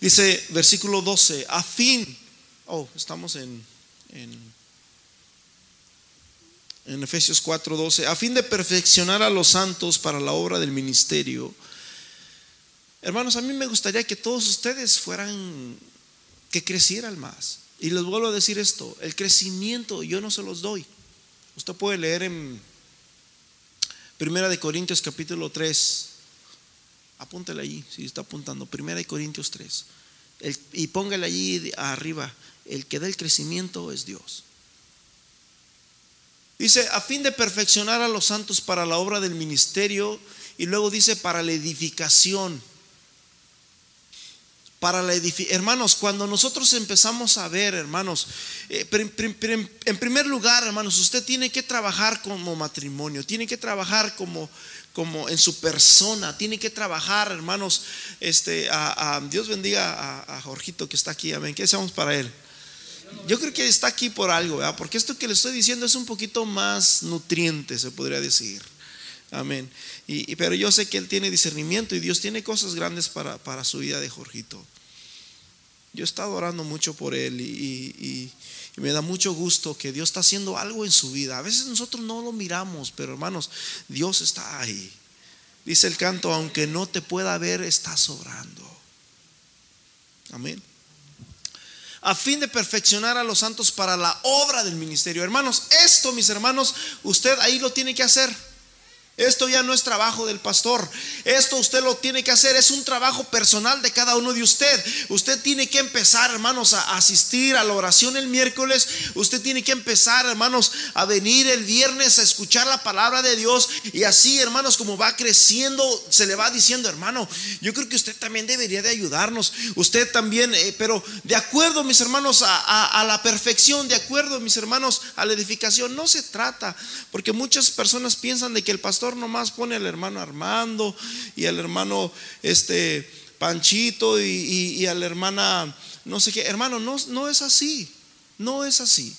Dice versículo 12, a fin, oh, estamos en, en, en Efesios 4, 12, a fin de perfeccionar a los santos para la obra del ministerio Hermanos, a mí me gustaría que todos ustedes fueran, que crecieran más. Y les vuelvo a decir esto, el crecimiento yo no se los doy. Usted puede leer en Primera de Corintios capítulo 3. Apúntale allí, si está apuntando. Primera de Corintios 3. y póngale allí arriba. El que da el crecimiento es Dios. Dice, a fin de perfeccionar a los santos para la obra del ministerio. Y luego dice, para la edificación para la edificación. Hermanos, cuando nosotros empezamos a ver, hermanos, eh, en primer lugar, hermanos, usted tiene que trabajar como matrimonio, tiene que trabajar como, como en su persona, tiene que trabajar, hermanos, este, Dios bendiga a, Jorgito que está aquí, amén. ¿Qué deseamos para él? Yo creo que está aquí por algo, porque esto que le estoy diciendo es un poquito más nutriente, se podría decir. Amén. Y, pero yo sé que Él tiene discernimiento y Dios tiene cosas grandes para, para su vida de Jorgito. Yo he estado orando mucho por Él y, me da mucho gusto que Dios está haciendo algo en su vida. A veces nosotros no lo miramos, pero hermanos, Dios está ahí. Dice el canto, aunque no te pueda ver, está sobrando. Amén. A fin de perfeccionar a los santos para la obra del ministerio. Hermanos, esto, mis hermanos, usted ahí lo tiene que hacer. Esto ya no es trabajo del pastor. Esto usted lo tiene que hacer. Es un trabajo personal de cada uno de usted. Usted tiene que empezar, hermanos, a asistir a la oración el miércoles. Usted tiene que empezar, hermanos, a venir el viernes a escuchar la palabra de Dios. Y así, hermanos, como va creciendo, se le va diciendo, hermano, yo creo que usted también debería de ayudarnos. Usted también, eh, pero de acuerdo, mis hermanos, a, a la perfección, de acuerdo, mis hermanos, a la edificación. No se trata, porque muchas personas piensan de que el pastor nomás pone al hermano Armando y al hermano este Panchito y, y, a la hermana no sé qué. Hermano, no, no es así. No es así.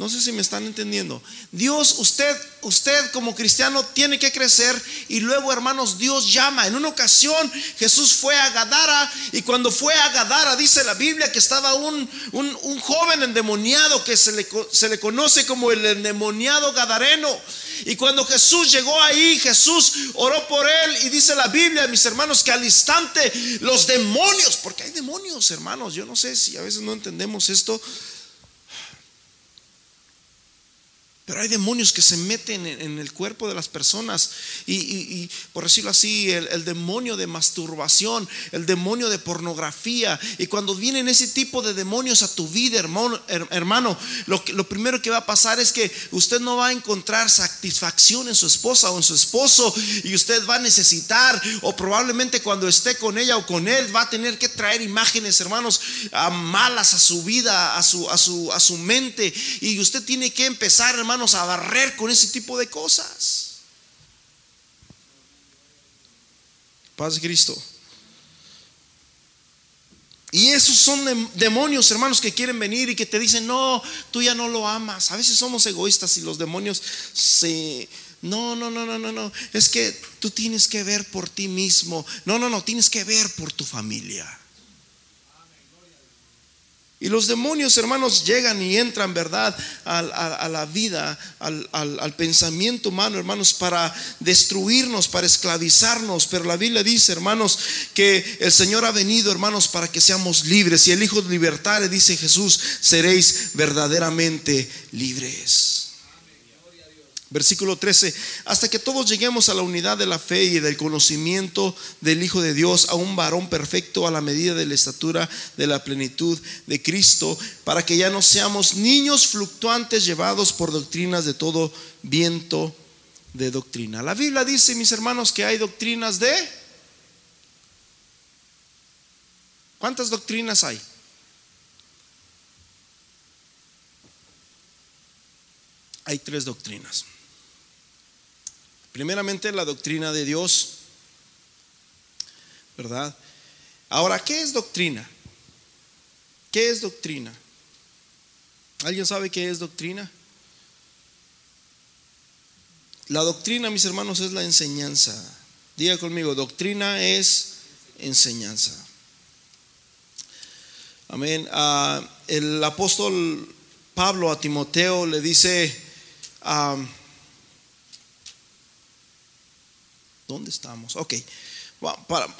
No sé si me están entendiendo. Dios, usted, usted como cristiano tiene que crecer y luego, hermanos, Dios llama. En una ocasión Jesús fue a Gadara y cuando fue a Gadara dice la Biblia que estaba un, un, joven endemoniado que se le, se le conoce como el endemoniado gadareno. Y cuando Jesús llegó ahí, Jesús oró por él y dice la Biblia, mis hermanos, que al instante los demonios, porque hay demonios, hermanos, yo no sé si a veces no entendemos esto Pero hay demonios que se meten en, el cuerpo de las personas y, por decirlo así, el, demonio de masturbación, el demonio de pornografía. Y cuando vienen ese tipo de demonios a tu vida, hermano, hermano lo, lo primero que va a pasar es que usted no va a encontrar satisfacción en su esposa o en su esposo y usted va a necesitar o probablemente cuando esté con ella o con él va a tener que traer imágenes, hermanos, malas a su vida, a su, a su, a su mente. Y usted tiene que empezar, hermano a barrer con ese tipo de cosas. Paz de Cristo. Y esos son demonios, hermanos, que quieren venir y que te dicen, no, tú ya no lo amas. A veces somos egoístas y los demonios se... No, no, no, no, no, no. Es que tú tienes que ver por ti mismo. No, no, no, tienes que ver por tu familia. Y los demonios, hermanos, llegan y entran, ¿verdad?, a, la vida, al, pensamiento humano, hermanos, para destruirnos, para esclavizarnos. Pero la Biblia dice, hermanos, que el Señor ha venido, hermanos, para que seamos libres. Y el Hijo le dice Jesús, seréis verdaderamente libres. Versículo 13, hasta que todos lleguemos a la unidad de la fe y del conocimiento del Hijo de Dios, a un varón perfecto a la medida de la estatura de la plenitud de Cristo, para que ya no seamos niños fluctuantes llevados por doctrinas de todo viento de doctrina. La Biblia dice, mis hermanos, que hay doctrinas de... ¿Cuántas doctrinas hay? Hay tres doctrinas. Primeramente la doctrina de Dios, ¿verdad? Ahora, ¿qué es doctrina? ¿Qué es doctrina? ¿Alguien sabe qué es doctrina? La doctrina, mis hermanos, es la enseñanza. Diga conmigo, doctrina es enseñanza. Amén. Ah, el apóstol Pablo a Timoteo le dice, ah, ¿Dónde estamos? Ok.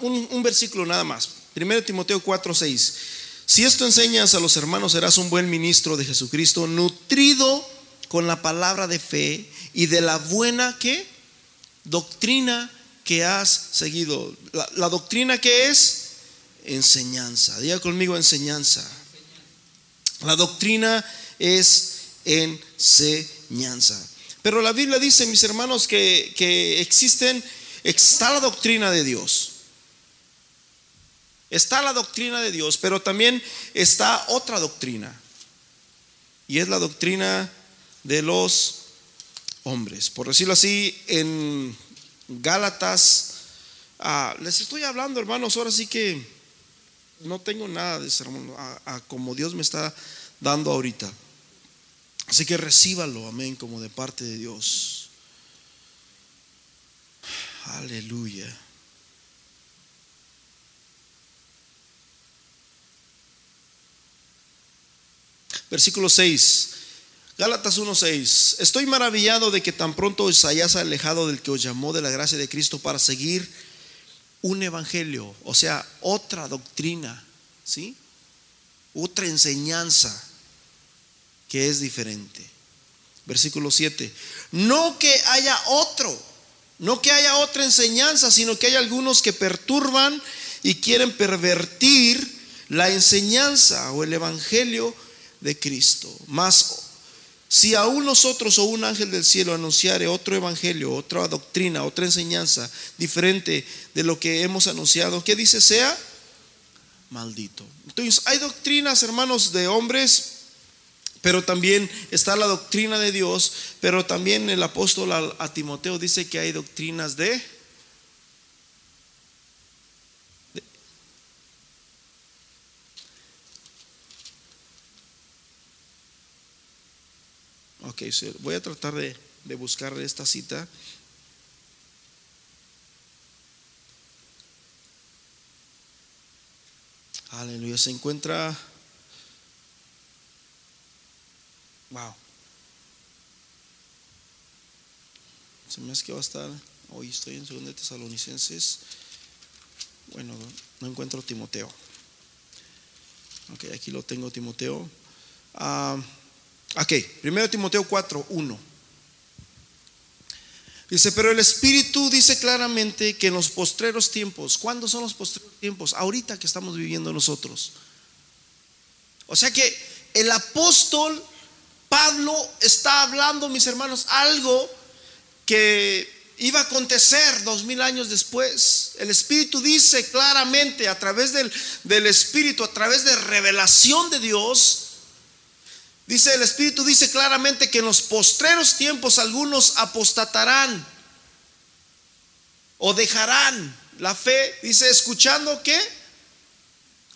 Un, versículo nada más. 1 Timoteo 4, 6. Si esto enseñas a los hermanos, serás un buen ministro de Jesucristo, nutrido con la palabra de fe y de la buena que doctrina que has seguido. La, la doctrina que es enseñanza. Diga conmigo enseñanza. La doctrina es enseñanza. Pero la Biblia dice, mis hermanos, que, que existen Está la doctrina de Dios. Está la doctrina de Dios, pero también está otra doctrina. Y es la doctrina de los hombres. Por decirlo así, en Gálatas, ah, les estoy hablando, hermanos, ahora sí que no tengo nada de sermón, a, como Dios me está dando ahorita. Así que recíbalo, amén, como de parte de Dios. Aleluya. Versículo 6. Gálatas 1:6. Estoy maravillado de que tan pronto os hayáis alejado del que os llamó de la gracia de Cristo para seguir un evangelio, o sea, otra doctrina, ¿sí? Otra enseñanza que es diferente. versículo 7. No que haya otro, no que haya otra enseñanza, sino que hay algunos que perturban y quieren pervertir la enseñanza o el evangelio de Cristo. Más si aún nosotros o un ángel del cielo anunciare otro evangelio, otra doctrina, otra enseñanza diferente de lo que hemos anunciado, ¿qué dice? Sea maldito. Entonces, hay doctrinas, hermanos, de hombres, pero también está la doctrina de Dios, pero también el apóstol a, Timoteo dice que hay doctrinas de Ok, voy a tratar de, de buscar esta cita. Aleluya, se encuentra... Wow. Se me hace que va a estar... Hoy estoy en 2 Tesalonicenses. Bueno, no encuentro Timoteo. Ok, aquí lo tengo Timoteo. Ah, Ok, primero Timoteo 4, 1. Dice, pero el Espíritu dice claramente que en los postreros tiempos, ¿cuándo son los postreros tiempos? Ahorita que estamos viviendo nosotros. O sea que el apóstol Pablo está hablando, mis hermanos, algo que iba a acontecer dos mil años después. El Espíritu dice claramente a través del, del Espíritu, a través de revelación de Dios, Dice el Espíritu, dice claramente que en los postreros tiempos algunos apostatarán o dejarán la fe. Dice, escuchando qué?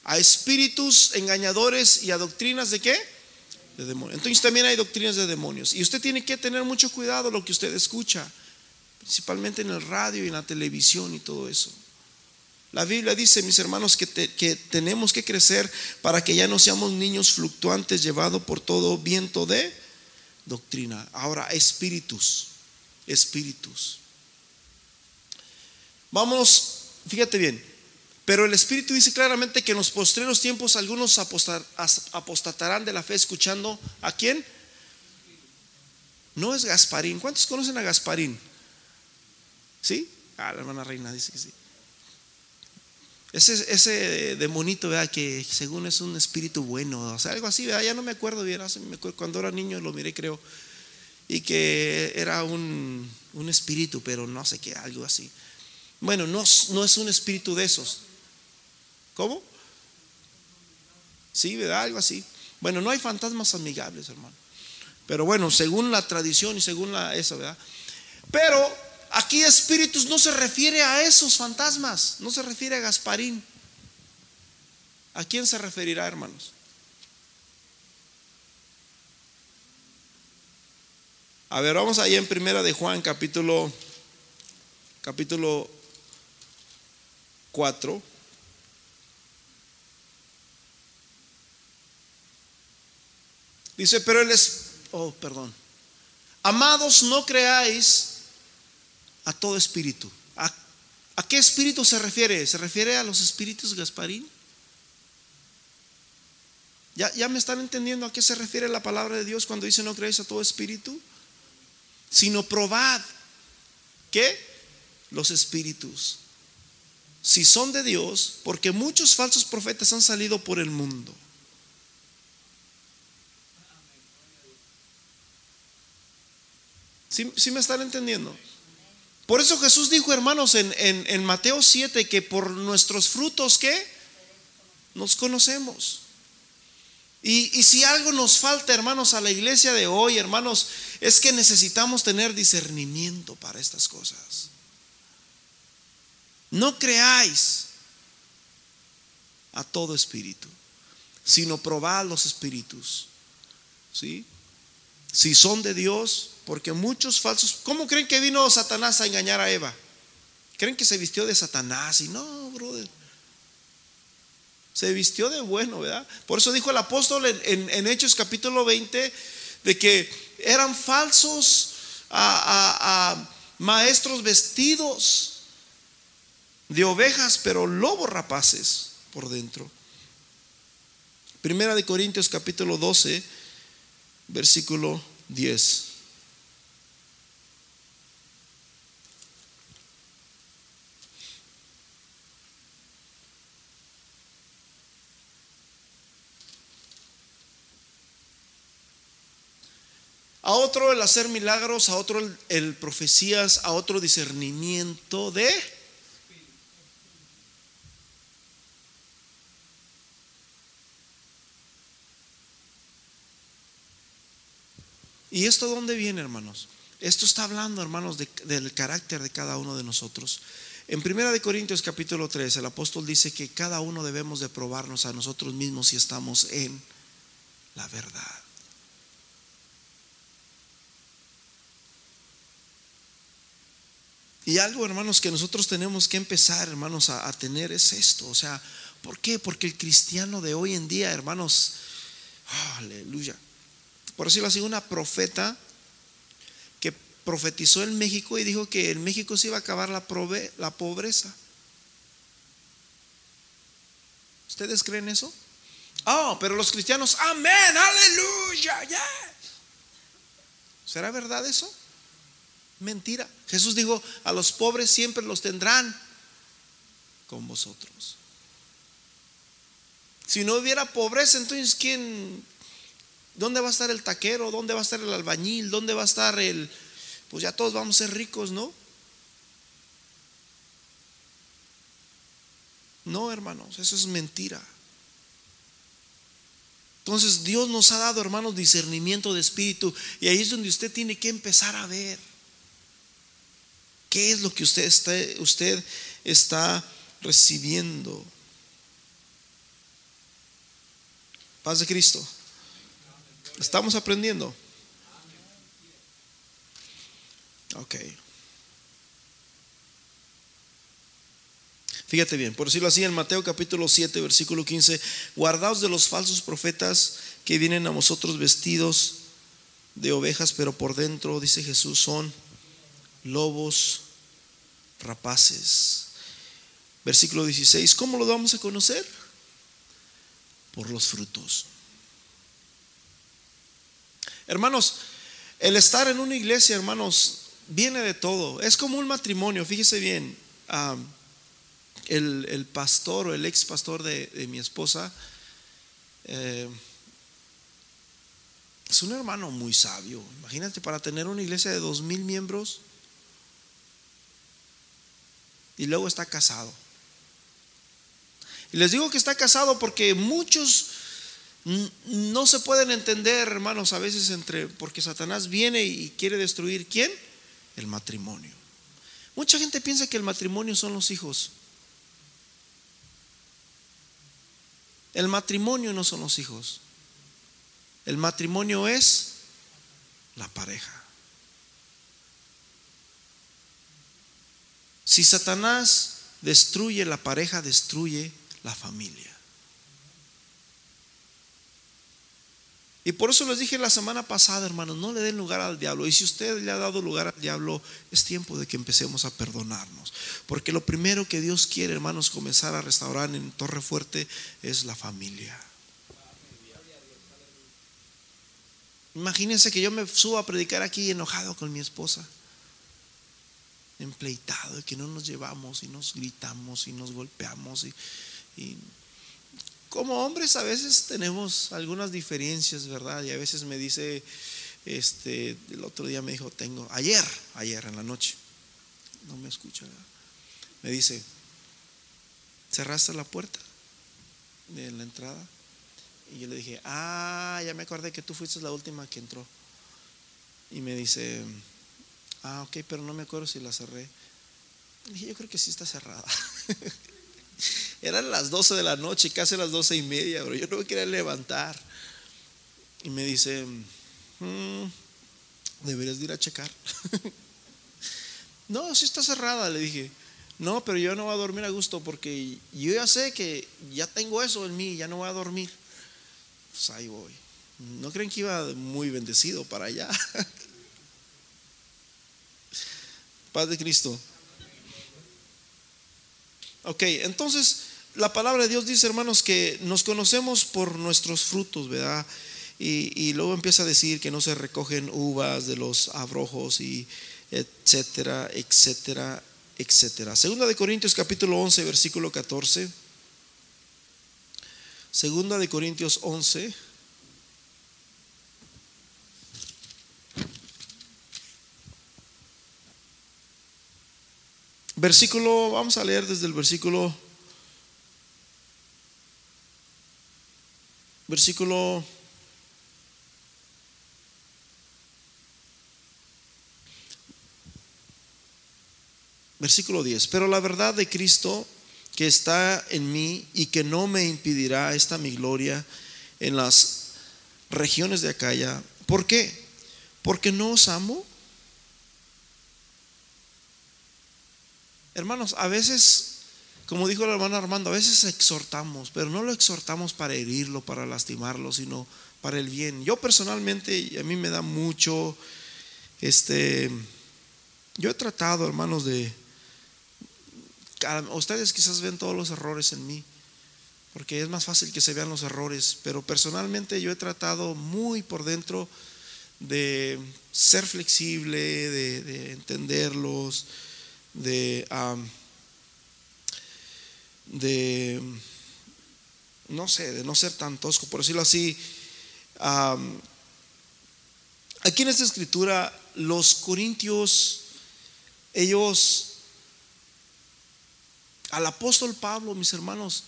A espíritus engañadores y a doctrinas de qué? De demonios. Entonces también hay doctrinas de demonios. Y usted tiene que tener mucho cuidado lo que usted escucha, principalmente en el radio y en la televisión y todo eso. La Biblia dice, mis hermanos, que, que, tenemos que crecer para que ya no seamos niños fluctuantes llevados por todo viento de doctrina. Ahora, espíritus, espíritus. Vamos, fíjate bien, pero el Espíritu dice claramente que en los postreros tiempos algunos apostatarán de la fe escuchando a quién. No es Gasparín. ¿Cuántos conocen a Gasparín? ¿Sí? Ah, la hermana Reina dice que sí. Ese, ese demonito, ¿verdad? que según es un espíritu bueno, o sea, algo así, ya no me acuerdo bien, cuando era niño lo miré creo, y que era un, un espíritu, pero no sé qué, algo así. Bueno, no, no es un espíritu de esos. ¿Cómo? Sí, ¿verdad? Algo así. Bueno, no hay fantasmas amigables, hermano. Pero bueno, según la tradición y según la, eso, ¿verdad? Pero Aquí espíritus no se refiere a esos fantasmas, no se refiere a Gasparín. ¿A quién se referirá, hermanos? A ver, vamos ahí en Primera de Juan, capítulo capítulo 4. Dice, pero él es, oh, perdón. Amados, no creáis a todo espíritu. ¿A, qué espíritu se refiere? ¿Se refiere a los espíritus Gasparín? ¿Ya, ¿Ya me están entendiendo a qué se refiere la palabra de Dios cuando dice no creéis a todo espíritu? Sino probad. ¿Qué? Los espíritus. Si son de Dios, porque muchos falsos profetas han salido por el mundo. ¿Sí, ¿Sí, me están entendiendo? Por eso Jesús dijo, hermanos, en, Mateo 7, que por nuestros frutos, ¿qué? Nos conocemos. Y, y, si algo nos falta, hermanos, a la iglesia de hoy, hermanos, es que necesitamos tener discernimiento para estas cosas. No creáis a todo espíritu, sino probad los espíritus. ¿Sí? Si son de Dios, porque muchos falsos, ¿cómo creen que vino Satanás a engañar a Eva? ¿Creen que se vistió de Satanás? Y no, brother. Se vistió de bueno, ¿verdad? Por eso dijo el apóstol en, Hechos capítulo 20 de que eran falsos a, maestros vestidos de ovejas, pero lobos rapaces por dentro. Primera de Corintios capítulo 12, versículo 10. A otro el hacer milagros, a otro el, el profecías, a otro discernimiento de ¿Y esto dónde viene, hermanos? Esto está hablando, hermanos, del carácter de cada uno de nosotros. En Primera de Corintios capítulo 3, el apóstol dice que cada uno debemos de probarnos a nosotros mismos si estamos en la verdad. Y algo, hermanos, que nosotros tenemos que empezar, hermanos, a, tener es esto. O sea, ¿por qué? Porque el cristiano de hoy en día, hermanos, aleluya. Por decirlo así, una profeta que profetizó en México y dijo que en México se iba a acabar la, pobreza. ¿Ustedes creen eso? Oh, pero los cristianos, amén, aleluya. ¿Será verdad eso? Mentira. Jesús dijo, a los pobres siempre los tendrán con vosotros. Si no hubiera pobreza, entonces ¿quién? ¿Dónde va a estar el taquero? ¿Dónde va a estar el albañil? ¿Dónde va a estar el... Pues ya todos vamos a ser ricos, ¿no? No, hermanos, eso es mentira. Entonces Dios nos ha dado, hermanos, discernimiento de espíritu y ahí es donde usted tiene que empezar a ver qué es lo que usted está, usted está recibiendo. Paz de Cristo. Estamos aprendiendo. Ok. Fíjate bien, por decirlo así, en Mateo capítulo 7, versículo 15, guardaos de los falsos profetas que vienen a vosotros vestidos de ovejas, pero por dentro, dice Jesús, son lobos rapaces. Versículo 16, ¿cómo lo vamos a conocer? Por los frutos. Hermanos, el estar en una iglesia, hermanos, viene de todo. Es como un matrimonio, fíjese bien el, pastor o el ex pastor de, mi esposa eh, es un hermano muy sabio. Imagínate para tener una iglesia de dos mil miembros y luego está casado. Y les digo que está casado porque muchos no se pueden entender, hermanos, a veces entre porque Satanás viene y quiere destruir quién? El matrimonio. Mucha gente piensa que el matrimonio son los hijos. El matrimonio no son los hijos. El matrimonio es la pareja. Si Satanás destruye la pareja, destruye la familia. Y por eso les dije la semana pasada, hermanos, no le den lugar al diablo. Y si usted le ha dado lugar al diablo, es tiempo de que empecemos a perdonarnos. Porque lo primero que Dios quiere, hermanos, comenzar a restaurar en Torre Fuerte es la familia. Imagínense que yo me subo a predicar aquí enojado con mi esposa, empleitado, y que no nos llevamos y nos gritamos y nos golpeamos y, y como hombres a veces tenemos algunas diferencias, ¿verdad? Y a veces me dice, este, el otro día me dijo, tengo, ayer, ayer en la noche, no me escucha, me dice, ¿cerraste la puerta de la entrada? Y yo le dije, ah, ya me acordé que tú fuiste la última que entró. Y me dice, ah, ok, pero no me acuerdo si la cerré. Le dije, yo creo que sí está cerrada. Eran las 12 de la noche, casi las doce y media, pero yo no me quería levantar. Y me dice, mm, deberías ir a checar. no, sí está cerrada, le dije. No, pero yo no voy a dormir a gusto porque yo ya sé que ya tengo eso en mí, ya no voy a dormir. Pues ahí voy. ¿No creen que iba muy bendecido para allá? Paz de Cristo. Ok, entonces la palabra de Dios dice, hermanos, que nos conocemos por nuestros frutos, ¿verdad? Y, luego empieza a decir que no se recogen uvas de los abrojos y etcétera, etcétera, etcétera. Segunda de Corintios capítulo 11, versículo 14. Segunda de Corintios 11. Versículo, vamos a leer desde el versículo, versículo versículo 10. Pero la verdad de Cristo que está en mí y que no me impedirá esta mi gloria en las regiones de Acaya. ¿Por qué? Porque no os amo. Hermanos, a veces, como dijo el hermano Armando, a veces exhortamos, pero no lo exhortamos para herirlo, para lastimarlo, sino para el bien. Yo personalmente, a mí me da mucho, este, yo he tratado, hermanos, de, ustedes quizás ven todos los errores en mí, porque es más fácil que se vean los errores, pero personalmente yo he tratado muy por dentro de ser flexible, de, entenderlos, de, de, no sé, de no ser tan tosco, por decirlo así. aquí en esta escritura, los corintios, ellos al apóstol Pablo, mis hermanos,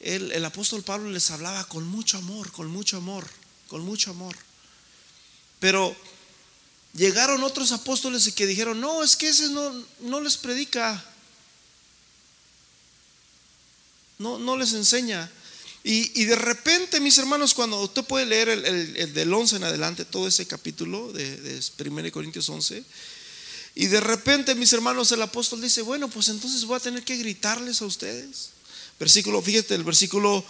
el apóstol Pablo les hablaba con mucho amor, con mucho amor, con mucho amor. Pero llegaron otros apóstoles y que dijeron, no, es que ese no, no les predica, no, no les enseña. Y, de repente, mis hermanos, cuando usted puede leer el, del 11 en adelante, todo ese capítulo de, de 1 Corintios 11, y de repente, mis hermanos, el apóstol dice, bueno, pues entonces voy a tener que gritarles a ustedes. Versículo, fíjate, el versículo,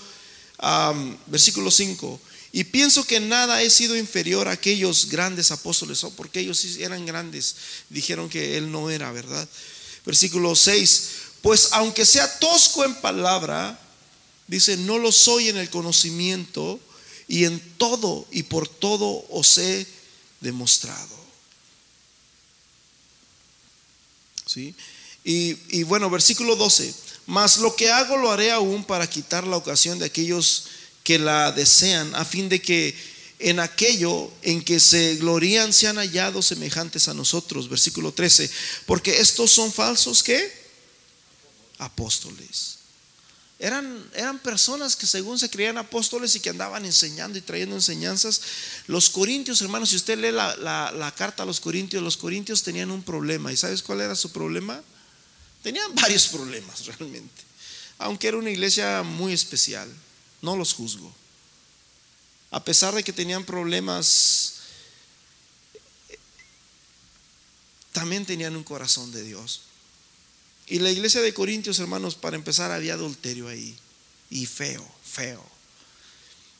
versículo 5. Y pienso que nada he sido inferior a aquellos grandes apóstoles, porque ellos eran grandes. Dijeron que él no era, ¿verdad? Versículo 6. Pues aunque sea tosco en palabra, dice, no lo soy en el conocimiento, y en todo y por todo os he demostrado. Y, bueno, versículo 12, mas lo que hago lo haré aún para quitar la ocasión de aquellos que la desean, a fin de que en aquello en que se glorían sean hallados semejantes a nosotros. Versículo 13, porque estos son falsos que apóstoles. Eran, eran, personas que según se creían apóstoles y que andaban enseñando y trayendo enseñanzas. Los corintios, hermanos, si usted lee la, la, carta a los corintios, los corintios tenían un problema. ¿Y sabes cuál era su problema? Tenían varios problemas realmente. Aunque era una iglesia muy especial. No los juzgo. A pesar de que tenían problemas, también tenían un corazón de Dios. Y la iglesia de Corintios, hermanos, para empezar, había adulterio ahí. Y feo, feo.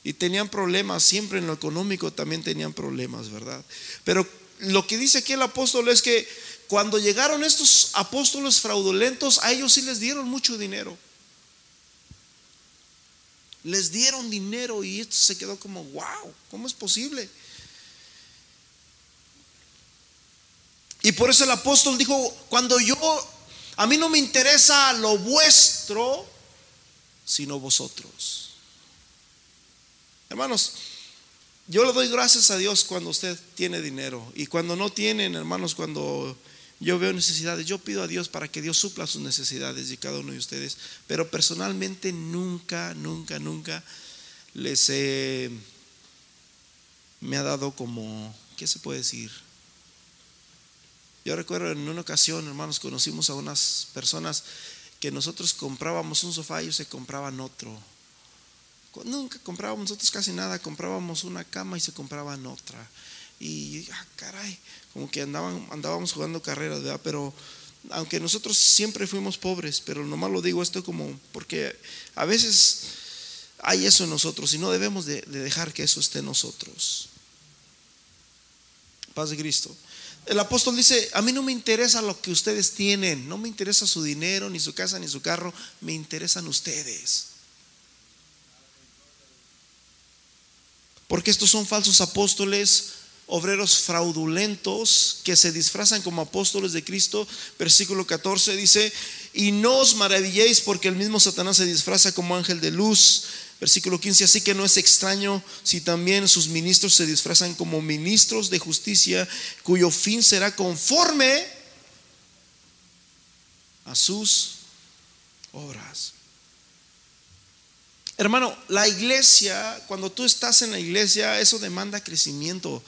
Y tenían problemas, siempre en lo económico también tenían problemas, ¿verdad? Pero lo que dice aquí el apóstol es que cuando llegaron estos apóstoles fraudulentos, a ellos sí les dieron mucho dinero. Les dieron dinero y esto se quedó como, wow, ¿cómo es posible? Y por eso el apóstol dijo, cuando yo a mí no me interesa lo vuestro, sino vosotros. Hermanos, yo le doy gracias a Dios cuando usted tiene dinero y cuando no tienen, hermanos, cuando yo veo necesidades, yo pido a Dios para que Dios supla sus necesidades de cada uno de ustedes, pero personalmente nunca, nunca, nunca les he, me ha dado como, ¿qué se puede decir? Yo recuerdo en una ocasión, hermanos, conocimos a unas personas que nosotros comprábamos un sofá y se compraban otro. Nunca comprábamos nosotros casi nada, comprábamos una cama y se compraban otra. Y, ah, caray, como que andaban, andábamos jugando carreras, ¿verdad? Pero aunque nosotros siempre fuimos pobres, pero nomás lo digo esto como porque a veces hay eso en nosotros y no debemos de, de dejar que eso esté en nosotros. Paz de Cristo. El apóstol dice, a mí no me interesa lo que ustedes tienen, no me interesa su dinero, ni su casa, ni su carro, me interesan ustedes. Porque estos son falsos apóstoles, obreros fraudulentos que se disfrazan como apóstoles de Cristo. Versículo 14 dice, y no os maravilléis porque el mismo Satanás se disfraza como ángel de luz. Versículo 15, así que no es extraño si también sus ministros se disfrazan como ministros de justicia, cuyo fin será conforme a sus obras. Hermano, la iglesia, cuando tú estás en la iglesia, eso demanda crecimiento.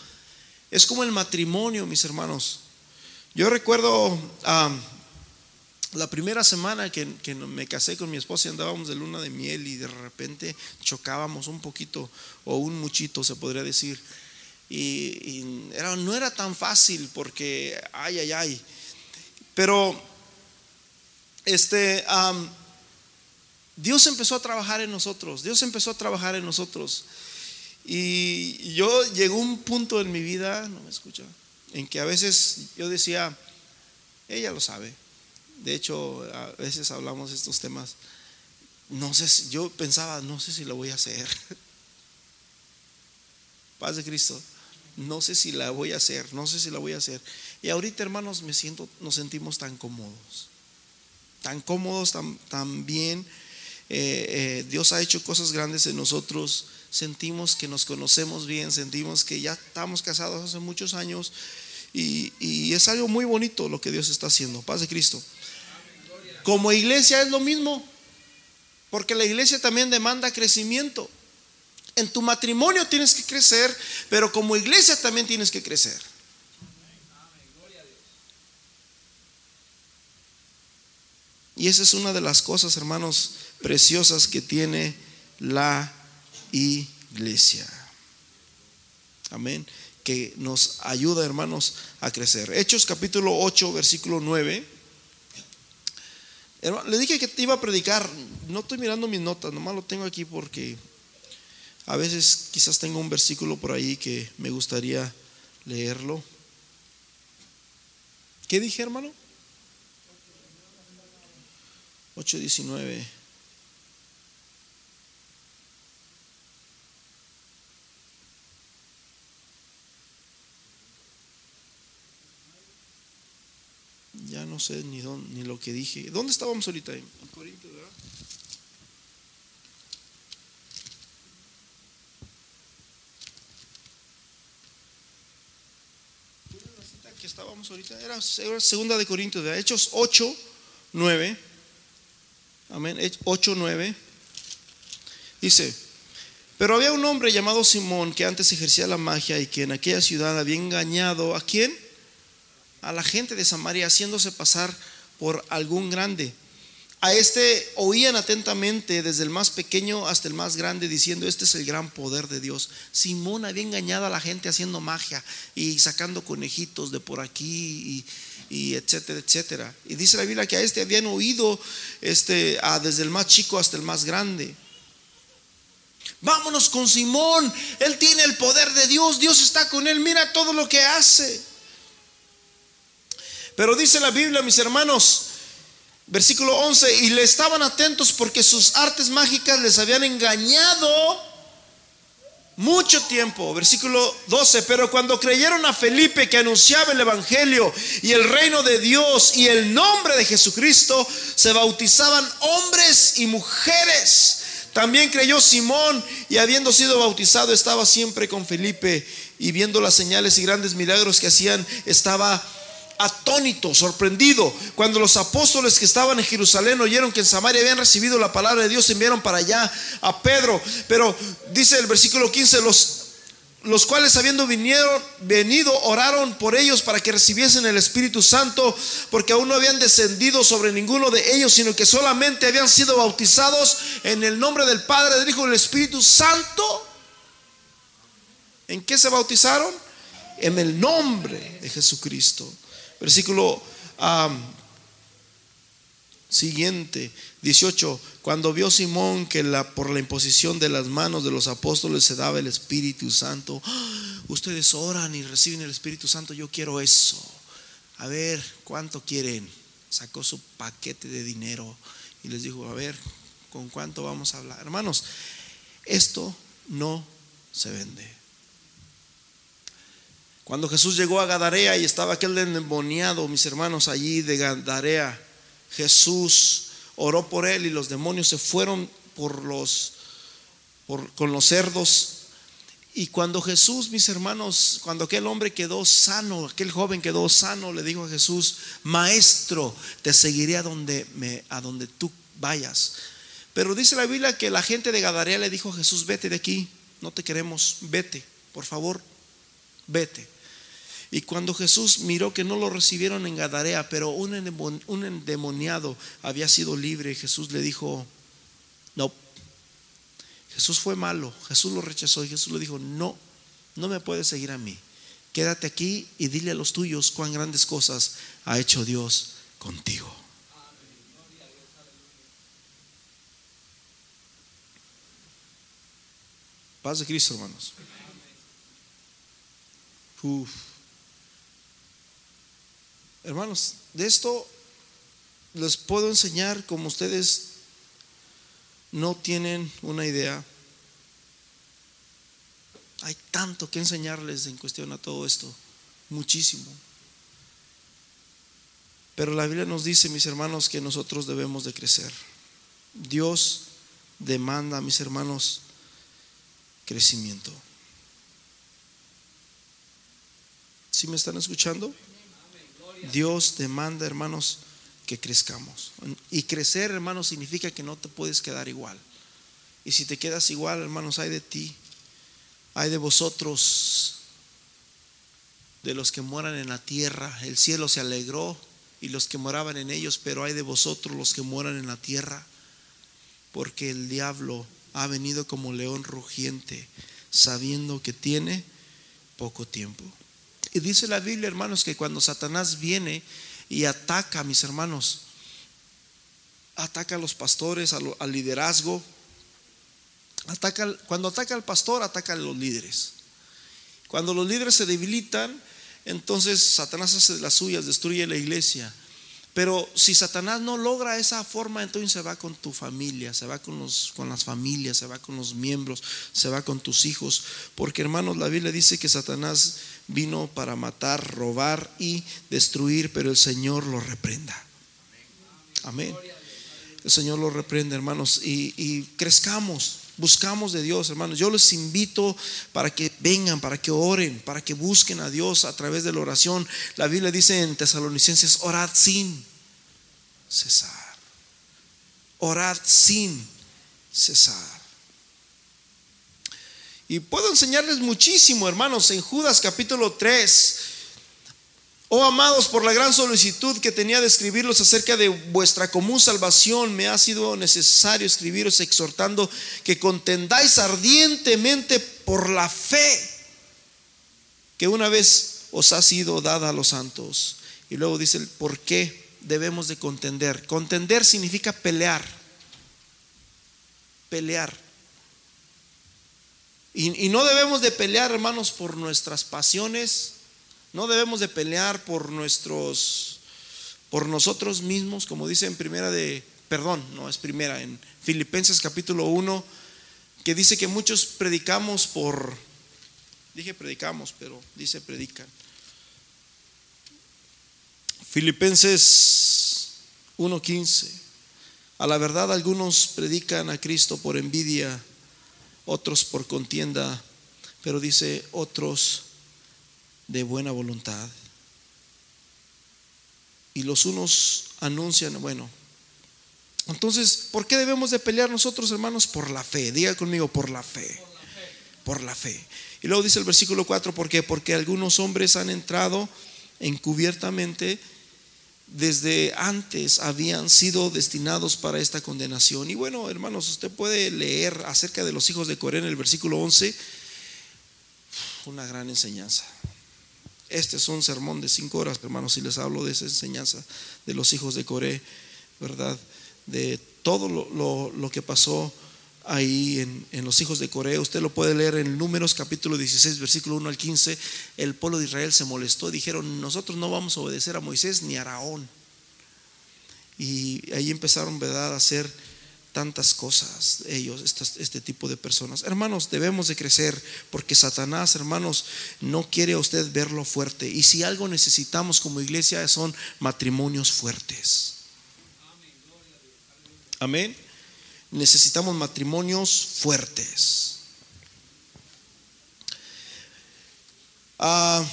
Es como el matrimonio, mis hermanos. Yo recuerdo la primera semana que, me casé con mi esposa y andábamos de luna de miel y de repente chocábamos un poquito o un muchito, se podría decir. Y, era, no era tan fácil porque, ay, ay, ay. Pero, este, Dios empezó a trabajar en nosotros. Dios empezó a trabajar en nosotros. Y yo llegó un punto en mi vida, no me escucha, en que a veces yo decía, ella lo sabe. De hecho, a veces hablamos de estos temas. No sé, si, yo pensaba, no sé si lo voy a hacer. Paz de Cristo. No sé si la voy a hacer, no sé si la voy a hacer. Y ahorita, hermanos, me siento, nos sentimos tan cómodos. Tan cómodos, tan, bien. Eh, eh, Dios ha hecho cosas grandes en nosotros. Sentimos que nos conocemos bien, sentimos que ya estamos casados hace muchos años. Y, y es algo muy bonito lo que Dios está haciendo. Paz de Cristo. Como iglesia es lo mismo, porque la iglesia también demanda crecimiento. En tu matrimonio tienes que crecer, pero como iglesia también tienes que crecer. Y esa es una de las cosas, hermanos, preciosas que tiene la iglesia. Amén. Que nos ayuda, hermanos, a crecer. Hechos capítulo 8, versículo 9 le dije que te iba a predicar. No estoy mirando mis notas, nomás lo tengo aquí porque a veces quizás tengo un versículo por ahí que me gustaría leerlo. ¿Qué dije, hermano? 8.19. Ya no sé ni, dónde, ni lo que dije. ¿Dónde estábamos ahorita? En Corinto, ¿verdad? que estábamos ahorita era segunda de Corintios, de Hechos 8, 9. Amén. 8, 9. Dice, pero había un hombre llamado Simón que antes ejercía la magia y que en aquella ciudad había engañado a quién? A la gente de Samaria haciéndose pasar por algún grande. A este oían atentamente desde el más pequeño hasta el más grande diciendo, este es el gran poder de Dios. Simón había engañado a la gente haciendo magia y sacando conejitos de por aquí y, etcétera, etcétera. Y dice la Biblia que a este habían oído este, desde el más chico hasta el más grande. Vámonos con Simón, él tiene el poder de Dios, Dios está con él, mira todo lo que hace. Pero dice la Biblia, mis hermanos, versículo 11, y le estaban atentos porque sus artes mágicas les habían engañado mucho tiempo. Versículo 12, pero cuando creyeron a Felipe que anunciaba el Evangelio y el reino de Dios y el nombre de Jesucristo, se bautizaban hombres y mujeres. También creyó Simón y habiendo sido bautizado estaba siempre con Felipe y viendo las señales y grandes milagros que hacían, estaba atónito, sorprendido. Cuando los apóstoles que estaban en Jerusalén oyeron que en Samaria habían recibido la palabra de Dios, enviaron para allá a Pedro. Pero dice el versículo 15, los, los cuales habiendo vinieron, venido oraron por ellos para que recibiesen el Espíritu Santo, porque aún no habían descendido sobre ninguno de ellos, sino que solamente habían sido bautizados en el nombre del Padre, del Hijo y del Espíritu Santo. ¿En qué se bautizaron? En el nombre de Jesucristo. Versículo siguiente, 18. Cuando vio Simón que por la imposición de las manos de los apóstoles se daba el Espíritu Santo, ¡Ah! ustedes oran y reciben el Espíritu Santo, yo quiero eso. A ver, ¿cuánto quieren? Sacó su paquete de dinero y les dijo, a ver, ¿con cuánto vamos a hablar? Hermanos, esto no se vende. Cuando Jesús llegó a Gadarea y estaba aquel endemoniado, mis hermanos, allí de Gadarea, Jesús oró por él y los demonios se fueron por los, con los cerdos. Y cuando Jesús, mis hermanos, cuando aquel hombre quedó sano, aquel joven quedó sano, le dijo a Jesús, maestro, te seguiré a donde, me, a donde tú vayas. Pero dice la Biblia que la gente de Gadarea le dijo a Jesús, vete de aquí, no te queremos, vete, por favor, vete. Y cuando Jesús miró que no lo recibieron en Gadarea, pero un endemoniado había sido libre, Jesús le dijo, no, Jesús fue malo, Jesús lo rechazó y Jesús le dijo, no, no me puedes seguir a mí. Quédate aquí y dile a los tuyos cuán grandes cosas ha hecho Dios contigo. Paz de Cristo, hermanos. Hermanos, de esto les puedo enseñar como ustedes no tienen una idea. Hay tanto que enseñarles en cuestión a todo esto, muchísimo. Pero la Biblia nos dice, mis hermanos, que nosotros debemos de crecer. Dios demanda, mis hermanos, crecimiento. ¿Sí me están escuchando? Dios demanda, hermanos, que crezcamos. Y crecer, hermanos, significa que no te puedes quedar igual. Y si te quedas igual, hermanos, hay de ti, hay de vosotros, de los que moran en la tierra. El cielo se alegró y los que moraban en ellos, pero hay de vosotros los que moran en la tierra, porque el diablo ha venido como león rugiente, sabiendo que tiene poco tiempo. Y dice la Biblia, hermanos, que cuando Satanás viene, y ataca a mis hermanos. Ataca a los pastores, al liderazgo. Ataca, cuando ataca al pastor, ataca a los líderes. Cuando los líderes se debilitan, entonces Satanás hace las suyas, destruye la iglesia. Pero si Satanás no logra esa forma, entonces se va con tu familia, se va con, los, con las familias, se va con los miembros, se va con tus hijos. Porque hermanos, la Biblia dice que Satanás vino para matar, robar y destruir, pero el Señor lo reprenda. Amén. El Señor lo reprende, hermanos, y, crezcamos, buscamos de Dios, hermanos. Yo les invito para que vengan, para que oren, para que busquen a Dios a través de la oración. La Biblia dice en Tesalonicenses, orad sin cesar. Orad sin cesar. Y puedo enseñarles muchísimo, hermanos, en Judas capítulo 3. Oh amados, por la gran solicitud que tenía de escribirlos acerca de vuestra común salvación, me ha sido necesario escribiros exhortando que contendáis ardientemente por la fe que una vez os ha sido dada a los santos. Y luego dice por qué debemos de contender. Contender significa pelear. Pelear. Y, no debemos de pelear, hermanos, por nuestras pasiones. No debemos de pelear por nuestros, por nosotros mismos, como dice en primera de, perdón, no es primera, en Filipenses capítulo 1, que dice que muchos predicamos por, dije predicamos, pero dice predican. Filipenses 1.15. A la verdad algunos predican a Cristo por envidia otros por contienda, pero dice otros de buena voluntad. Y los unos anuncian, bueno, entonces, ¿por qué debemos de pelear nosotros, hermanos? Por la fe. Diga conmigo, por la fe. Por la fe. Y luego dice el versículo 4, ¿por qué? Porque algunos hombres han entrado encubiertamente desde antes habían sido destinados para esta condenación. Y bueno, hermanos, usted puede leer acerca de los hijos de Coré en el versículo 11, una gran enseñanza. Este es un sermón de cinco horas, hermanos, si les hablo de esa enseñanza de los hijos de Coré, ¿verdad? De todo lo, que pasó ahí en, los hijos de Corea. Usted lo puede leer en Números capítulo 16, versículo 1 al 15. El pueblo de Israel se molestó y dijeron, nosotros no vamos a obedecer a Moisés ni a Araón. Y ahí empezaron ¿verdad? a hacer tantas cosas ellos, este, tipo de personas. Hermanos, debemos de crecer porque Satanás, hermanos, no quiere a usted verlo fuerte. Y si algo necesitamos como iglesia son matrimonios fuertes. Amén necesitamos matrimonios fuertes. Ah,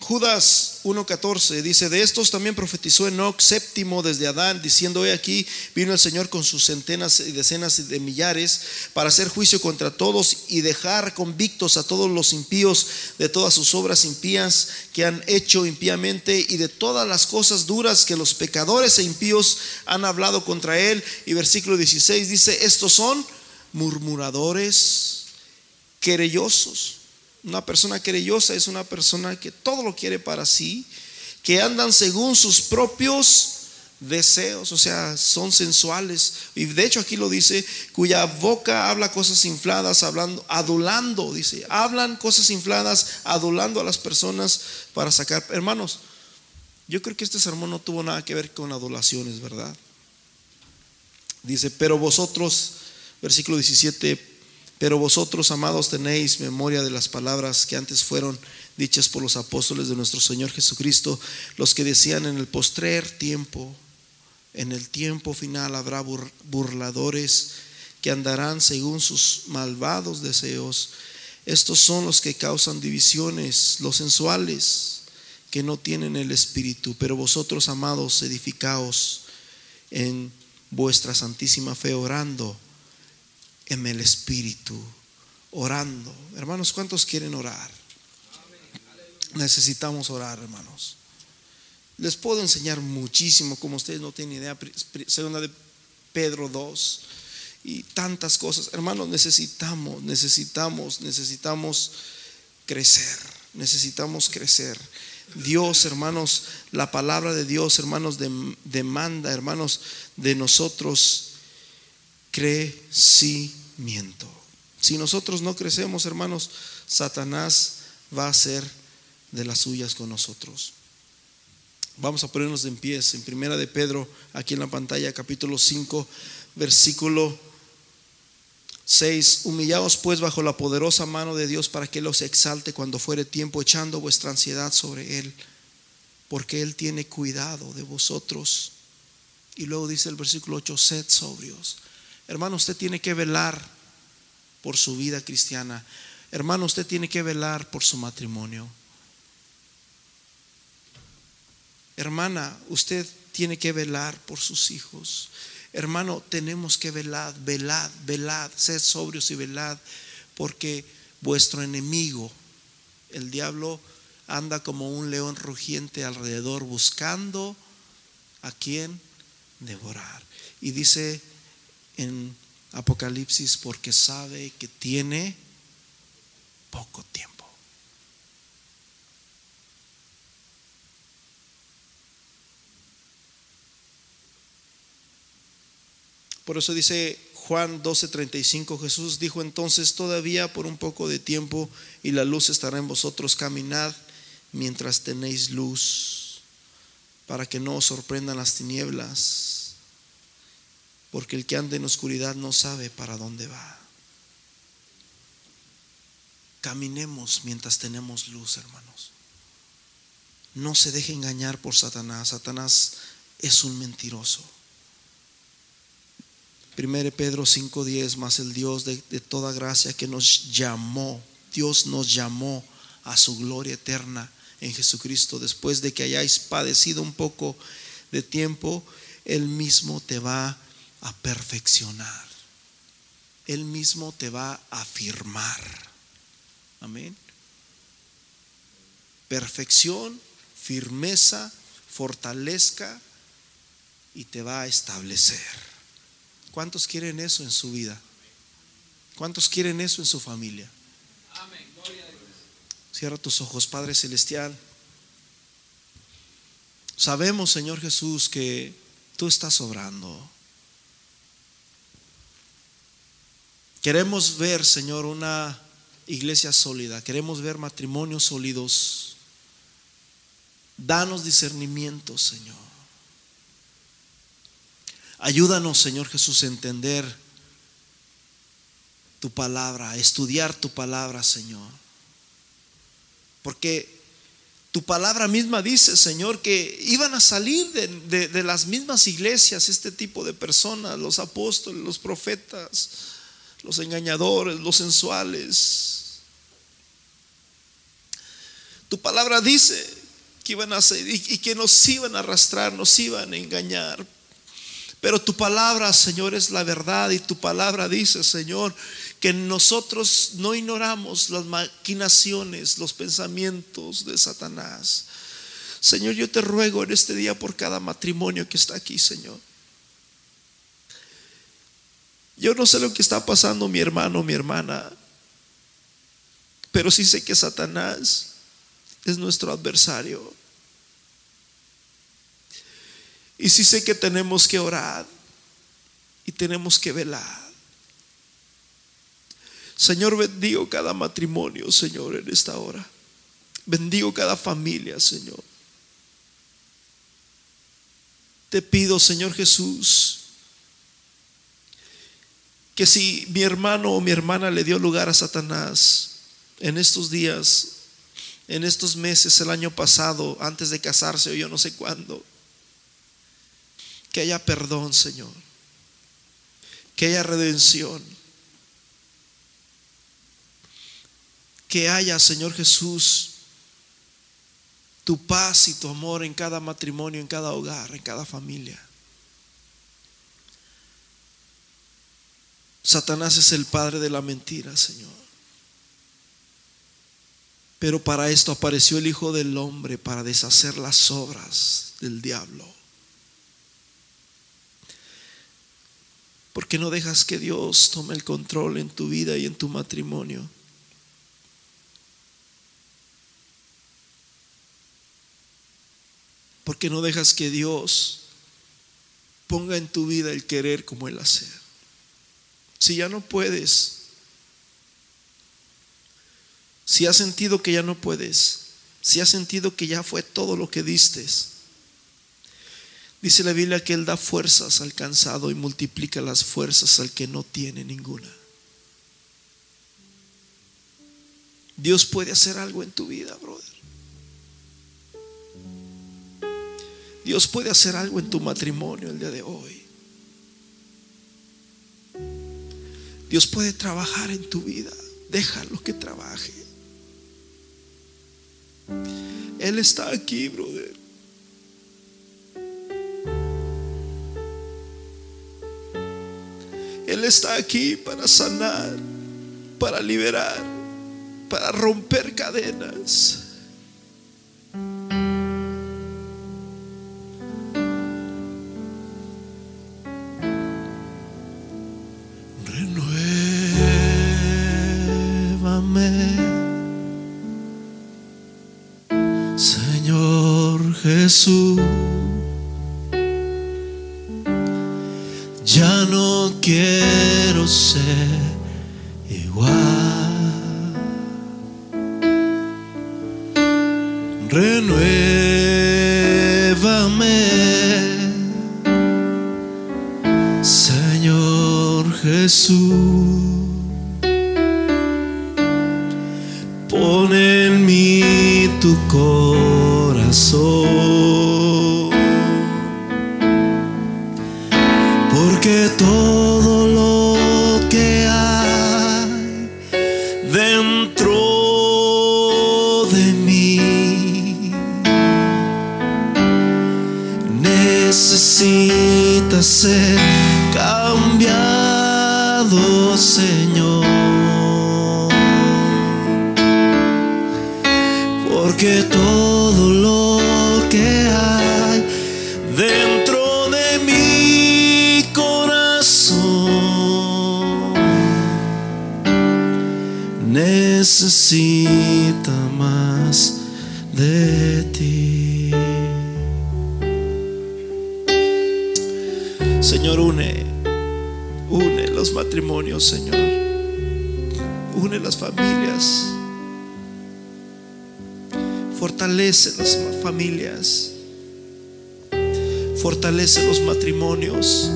Judas 1.14 dice, de estos también profetizó Enoch séptimo desde Adán, diciendo, hoy aquí vino el Señor con sus centenas y decenas de millares para hacer juicio contra todos y dejar convictos a todos los impíos de todas sus obras impías que han hecho impíamente y de todas las cosas duras que los pecadores e impíos han hablado contra él. Y versículo 16 dice, estos son murmuradores, querellosos una persona querellosa es una persona que todo lo quiere para sí, que andan según sus propios deseos, o sea, son sensuales. Y de hecho aquí lo dice, cuya boca habla cosas infladas, hablando, adulando, dice, hablan cosas infladas, adulando a las personas para sacar. Hermanos, yo creo que este sermón no tuvo nada que ver con adulaciones, ¿verdad? Dice, pero vosotros, versículo 17, pero vosotros, amados, tenéis memoria de las palabras que antes fueron dichas por los apóstoles de nuestro Señor Jesucristo, los que decían en el postrer tiempo, en el tiempo final habrá burladores que andarán según sus malvados deseos. Estos son los que causan divisiones, los sensuales, que no tienen el espíritu. Pero vosotros, amados, edificaos en vuestra santísima fe, orando en el Espíritu, orando. Hermanos, ¿cuántos quieren orar? Necesitamos orar, hermanos. Les puedo enseñar muchísimo, como ustedes no tienen idea, segunda de Pedro 2 y tantas cosas. Hermanos, necesitamos, necesitamos, necesitamos crecer, necesitamos crecer. Dios, hermanos, la palabra de Dios, hermanos, demanda, hermanos, de nosotros crecimiento si nosotros no crecemos, hermanos, Satanás va a ser de las suyas con nosotros. Vamos a ponernos en pies en Primera de Pedro, aquí en la pantalla, capítulo 5, versículo 6. Humillaos pues bajo la poderosa mano de Dios para que los exalte cuando fuere tiempo, echando vuestra ansiedad sobre Él, porque Él tiene cuidado de vosotros. Y luego dice el versículo 8, sed sobrios Hermano, usted tiene que velar por su vida cristiana. Hermano, usted tiene que velar por su matrimonio. Hermana, usted tiene que velar por sus hijos. Hermano, tenemos que velar, velad, velad, sed sobrios y velad, porque vuestro enemigo, el diablo, anda como un león rugiente alrededor buscando a quien devorar. Y dice en Apocalipsis porque sabe que tiene poco tiempo. Por eso dice Juan 12:35, Jesús dijo entonces, todavía por un poco de tiempo y la luz estará en vosotros, caminad mientras tenéis luz, para que no os sorprendan las tinieblas porque el que anda en oscuridad no sabe para dónde va. Caminemos mientras tenemos luz, hermanos. No se deje engañar por Satanás. Satanás es un mentiroso. 1 Pedro 5:10, más el Dios de, de toda gracia que nos llamó, Dios nos llamó a su gloria eterna en Jesucristo. Después de que hayáis padecido un poco de tiempo, Él mismo te va a a perfeccionar. Él mismo te va a afirmar. Amén. Perfección, firmeza, fortalezca y te va a establecer. ¿Cuántos quieren eso en su vida? ¿Cuántos quieren eso en su familia? Cierra tus ojos, Padre Celestial. Sabemos, Señor Jesús, que tú estás obrando. Queremos ver, Señor, una iglesia sólida. Queremos ver matrimonios sólidos. Danos discernimiento, Señor. Ayúdanos, Señor Jesús, a entender tu palabra, a estudiar tu palabra, Señor. Porque tu palabra misma dice, Señor, que iban a salir de, de las mismas iglesias este tipo de personas, los apóstoles, los profetas los engañadores, los sensuales. Tu palabra dice que iban a hacer y, que nos iban a arrastrar, nos iban a engañar. Pero tu palabra, Señor, es la verdad y tu palabra dice, Señor, que nosotros no ignoramos las maquinaciones, los pensamientos de Satanás. Señor, yo te ruego en este día por cada matrimonio que está aquí, Señor. Yo no sé lo que está pasando mi hermano, mi hermana, pero sí sé que Satanás es nuestro adversario. Y sí sé que tenemos que orar y tenemos que velar. Señor, bendigo cada matrimonio, Señor, en esta hora. Bendigo cada familia, Señor. Te pido, Señor Jesús, que si mi hermano o mi hermana le dio lugar a Satanás en estos días, en estos meses, el año pasado, antes de casarse o yo no sé cuándo, que haya perdón, Señor. Que haya redención. Que haya, Señor Jesús, tu paz y tu amor en cada matrimonio, en cada hogar, en cada familia. Satanás es el padre de la mentira, Señor. Pero para esto apareció el Hijo del Hombre, para deshacer las obras del diablo. ¿Por qué no dejas que Dios tome el control en tu vida y en tu matrimonio? ¿Por qué no dejas que Dios ponga en tu vida el querer como el hacer? Si ya no puedes, si has sentido que ya no puedes, si has sentido que ya fue todo lo que diste, Dice la Biblia que Él da fuerzas al cansado y multiplica las fuerzas al que no tiene ninguna. Dios puede hacer algo en tu vida, brother. Dios puede hacer algo en tu matrimonio el día de hoy. Dios puede trabajar en tu vida. Déjalo que trabaje. Él está aquí, brother. Él está aquí para sanar, para liberar, para romper cadenas. Señor necesita más de ti. Señor, une, une los matrimonios, Señor. Une las familias. Fortalece las familias. Fortalece los matrimonios.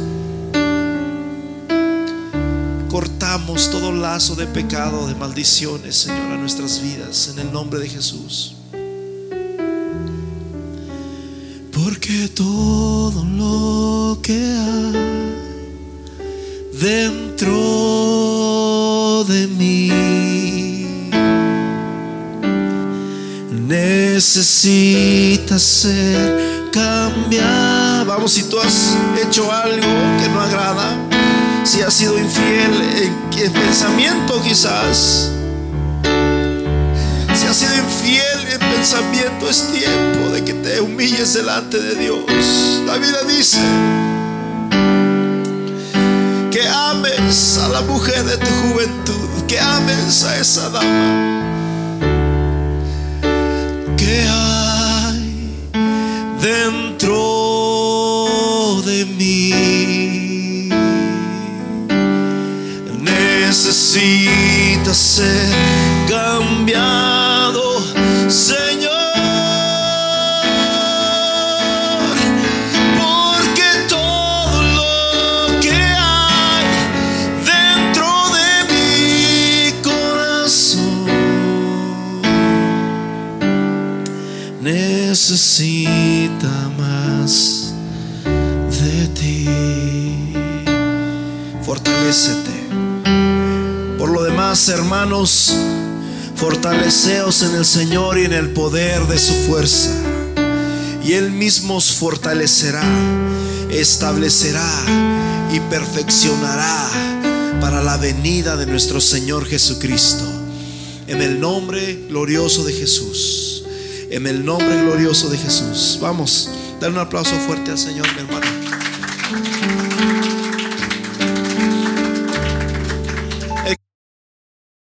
Cortamos todo lazo de pecado, de maldiciones, Señor, a nuestras vidas, en el nombre de Jesús. Porque todo lo que hay dentro de mí necesita ser cambiado. Vamos, si tú has hecho algo que no agrada, si has sido infiel en, pensamiento quizás, si has sido infiel en pensamiento, es tiempo de que te humilles delante de Dios. La vida dice que ames a la mujer de tu juventud, que ames a esa dama Necesita hermanos, fortaleceos en el Señor y en el poder de su fuerza. Y Él mismo os fortalecerá, establecerá y perfeccionará para la venida de nuestro Señor Jesucristo. En el nombre glorioso de Jesús. En el nombre glorioso de Jesús. Vamos, dar un aplauso fuerte al Señor, mi hermano.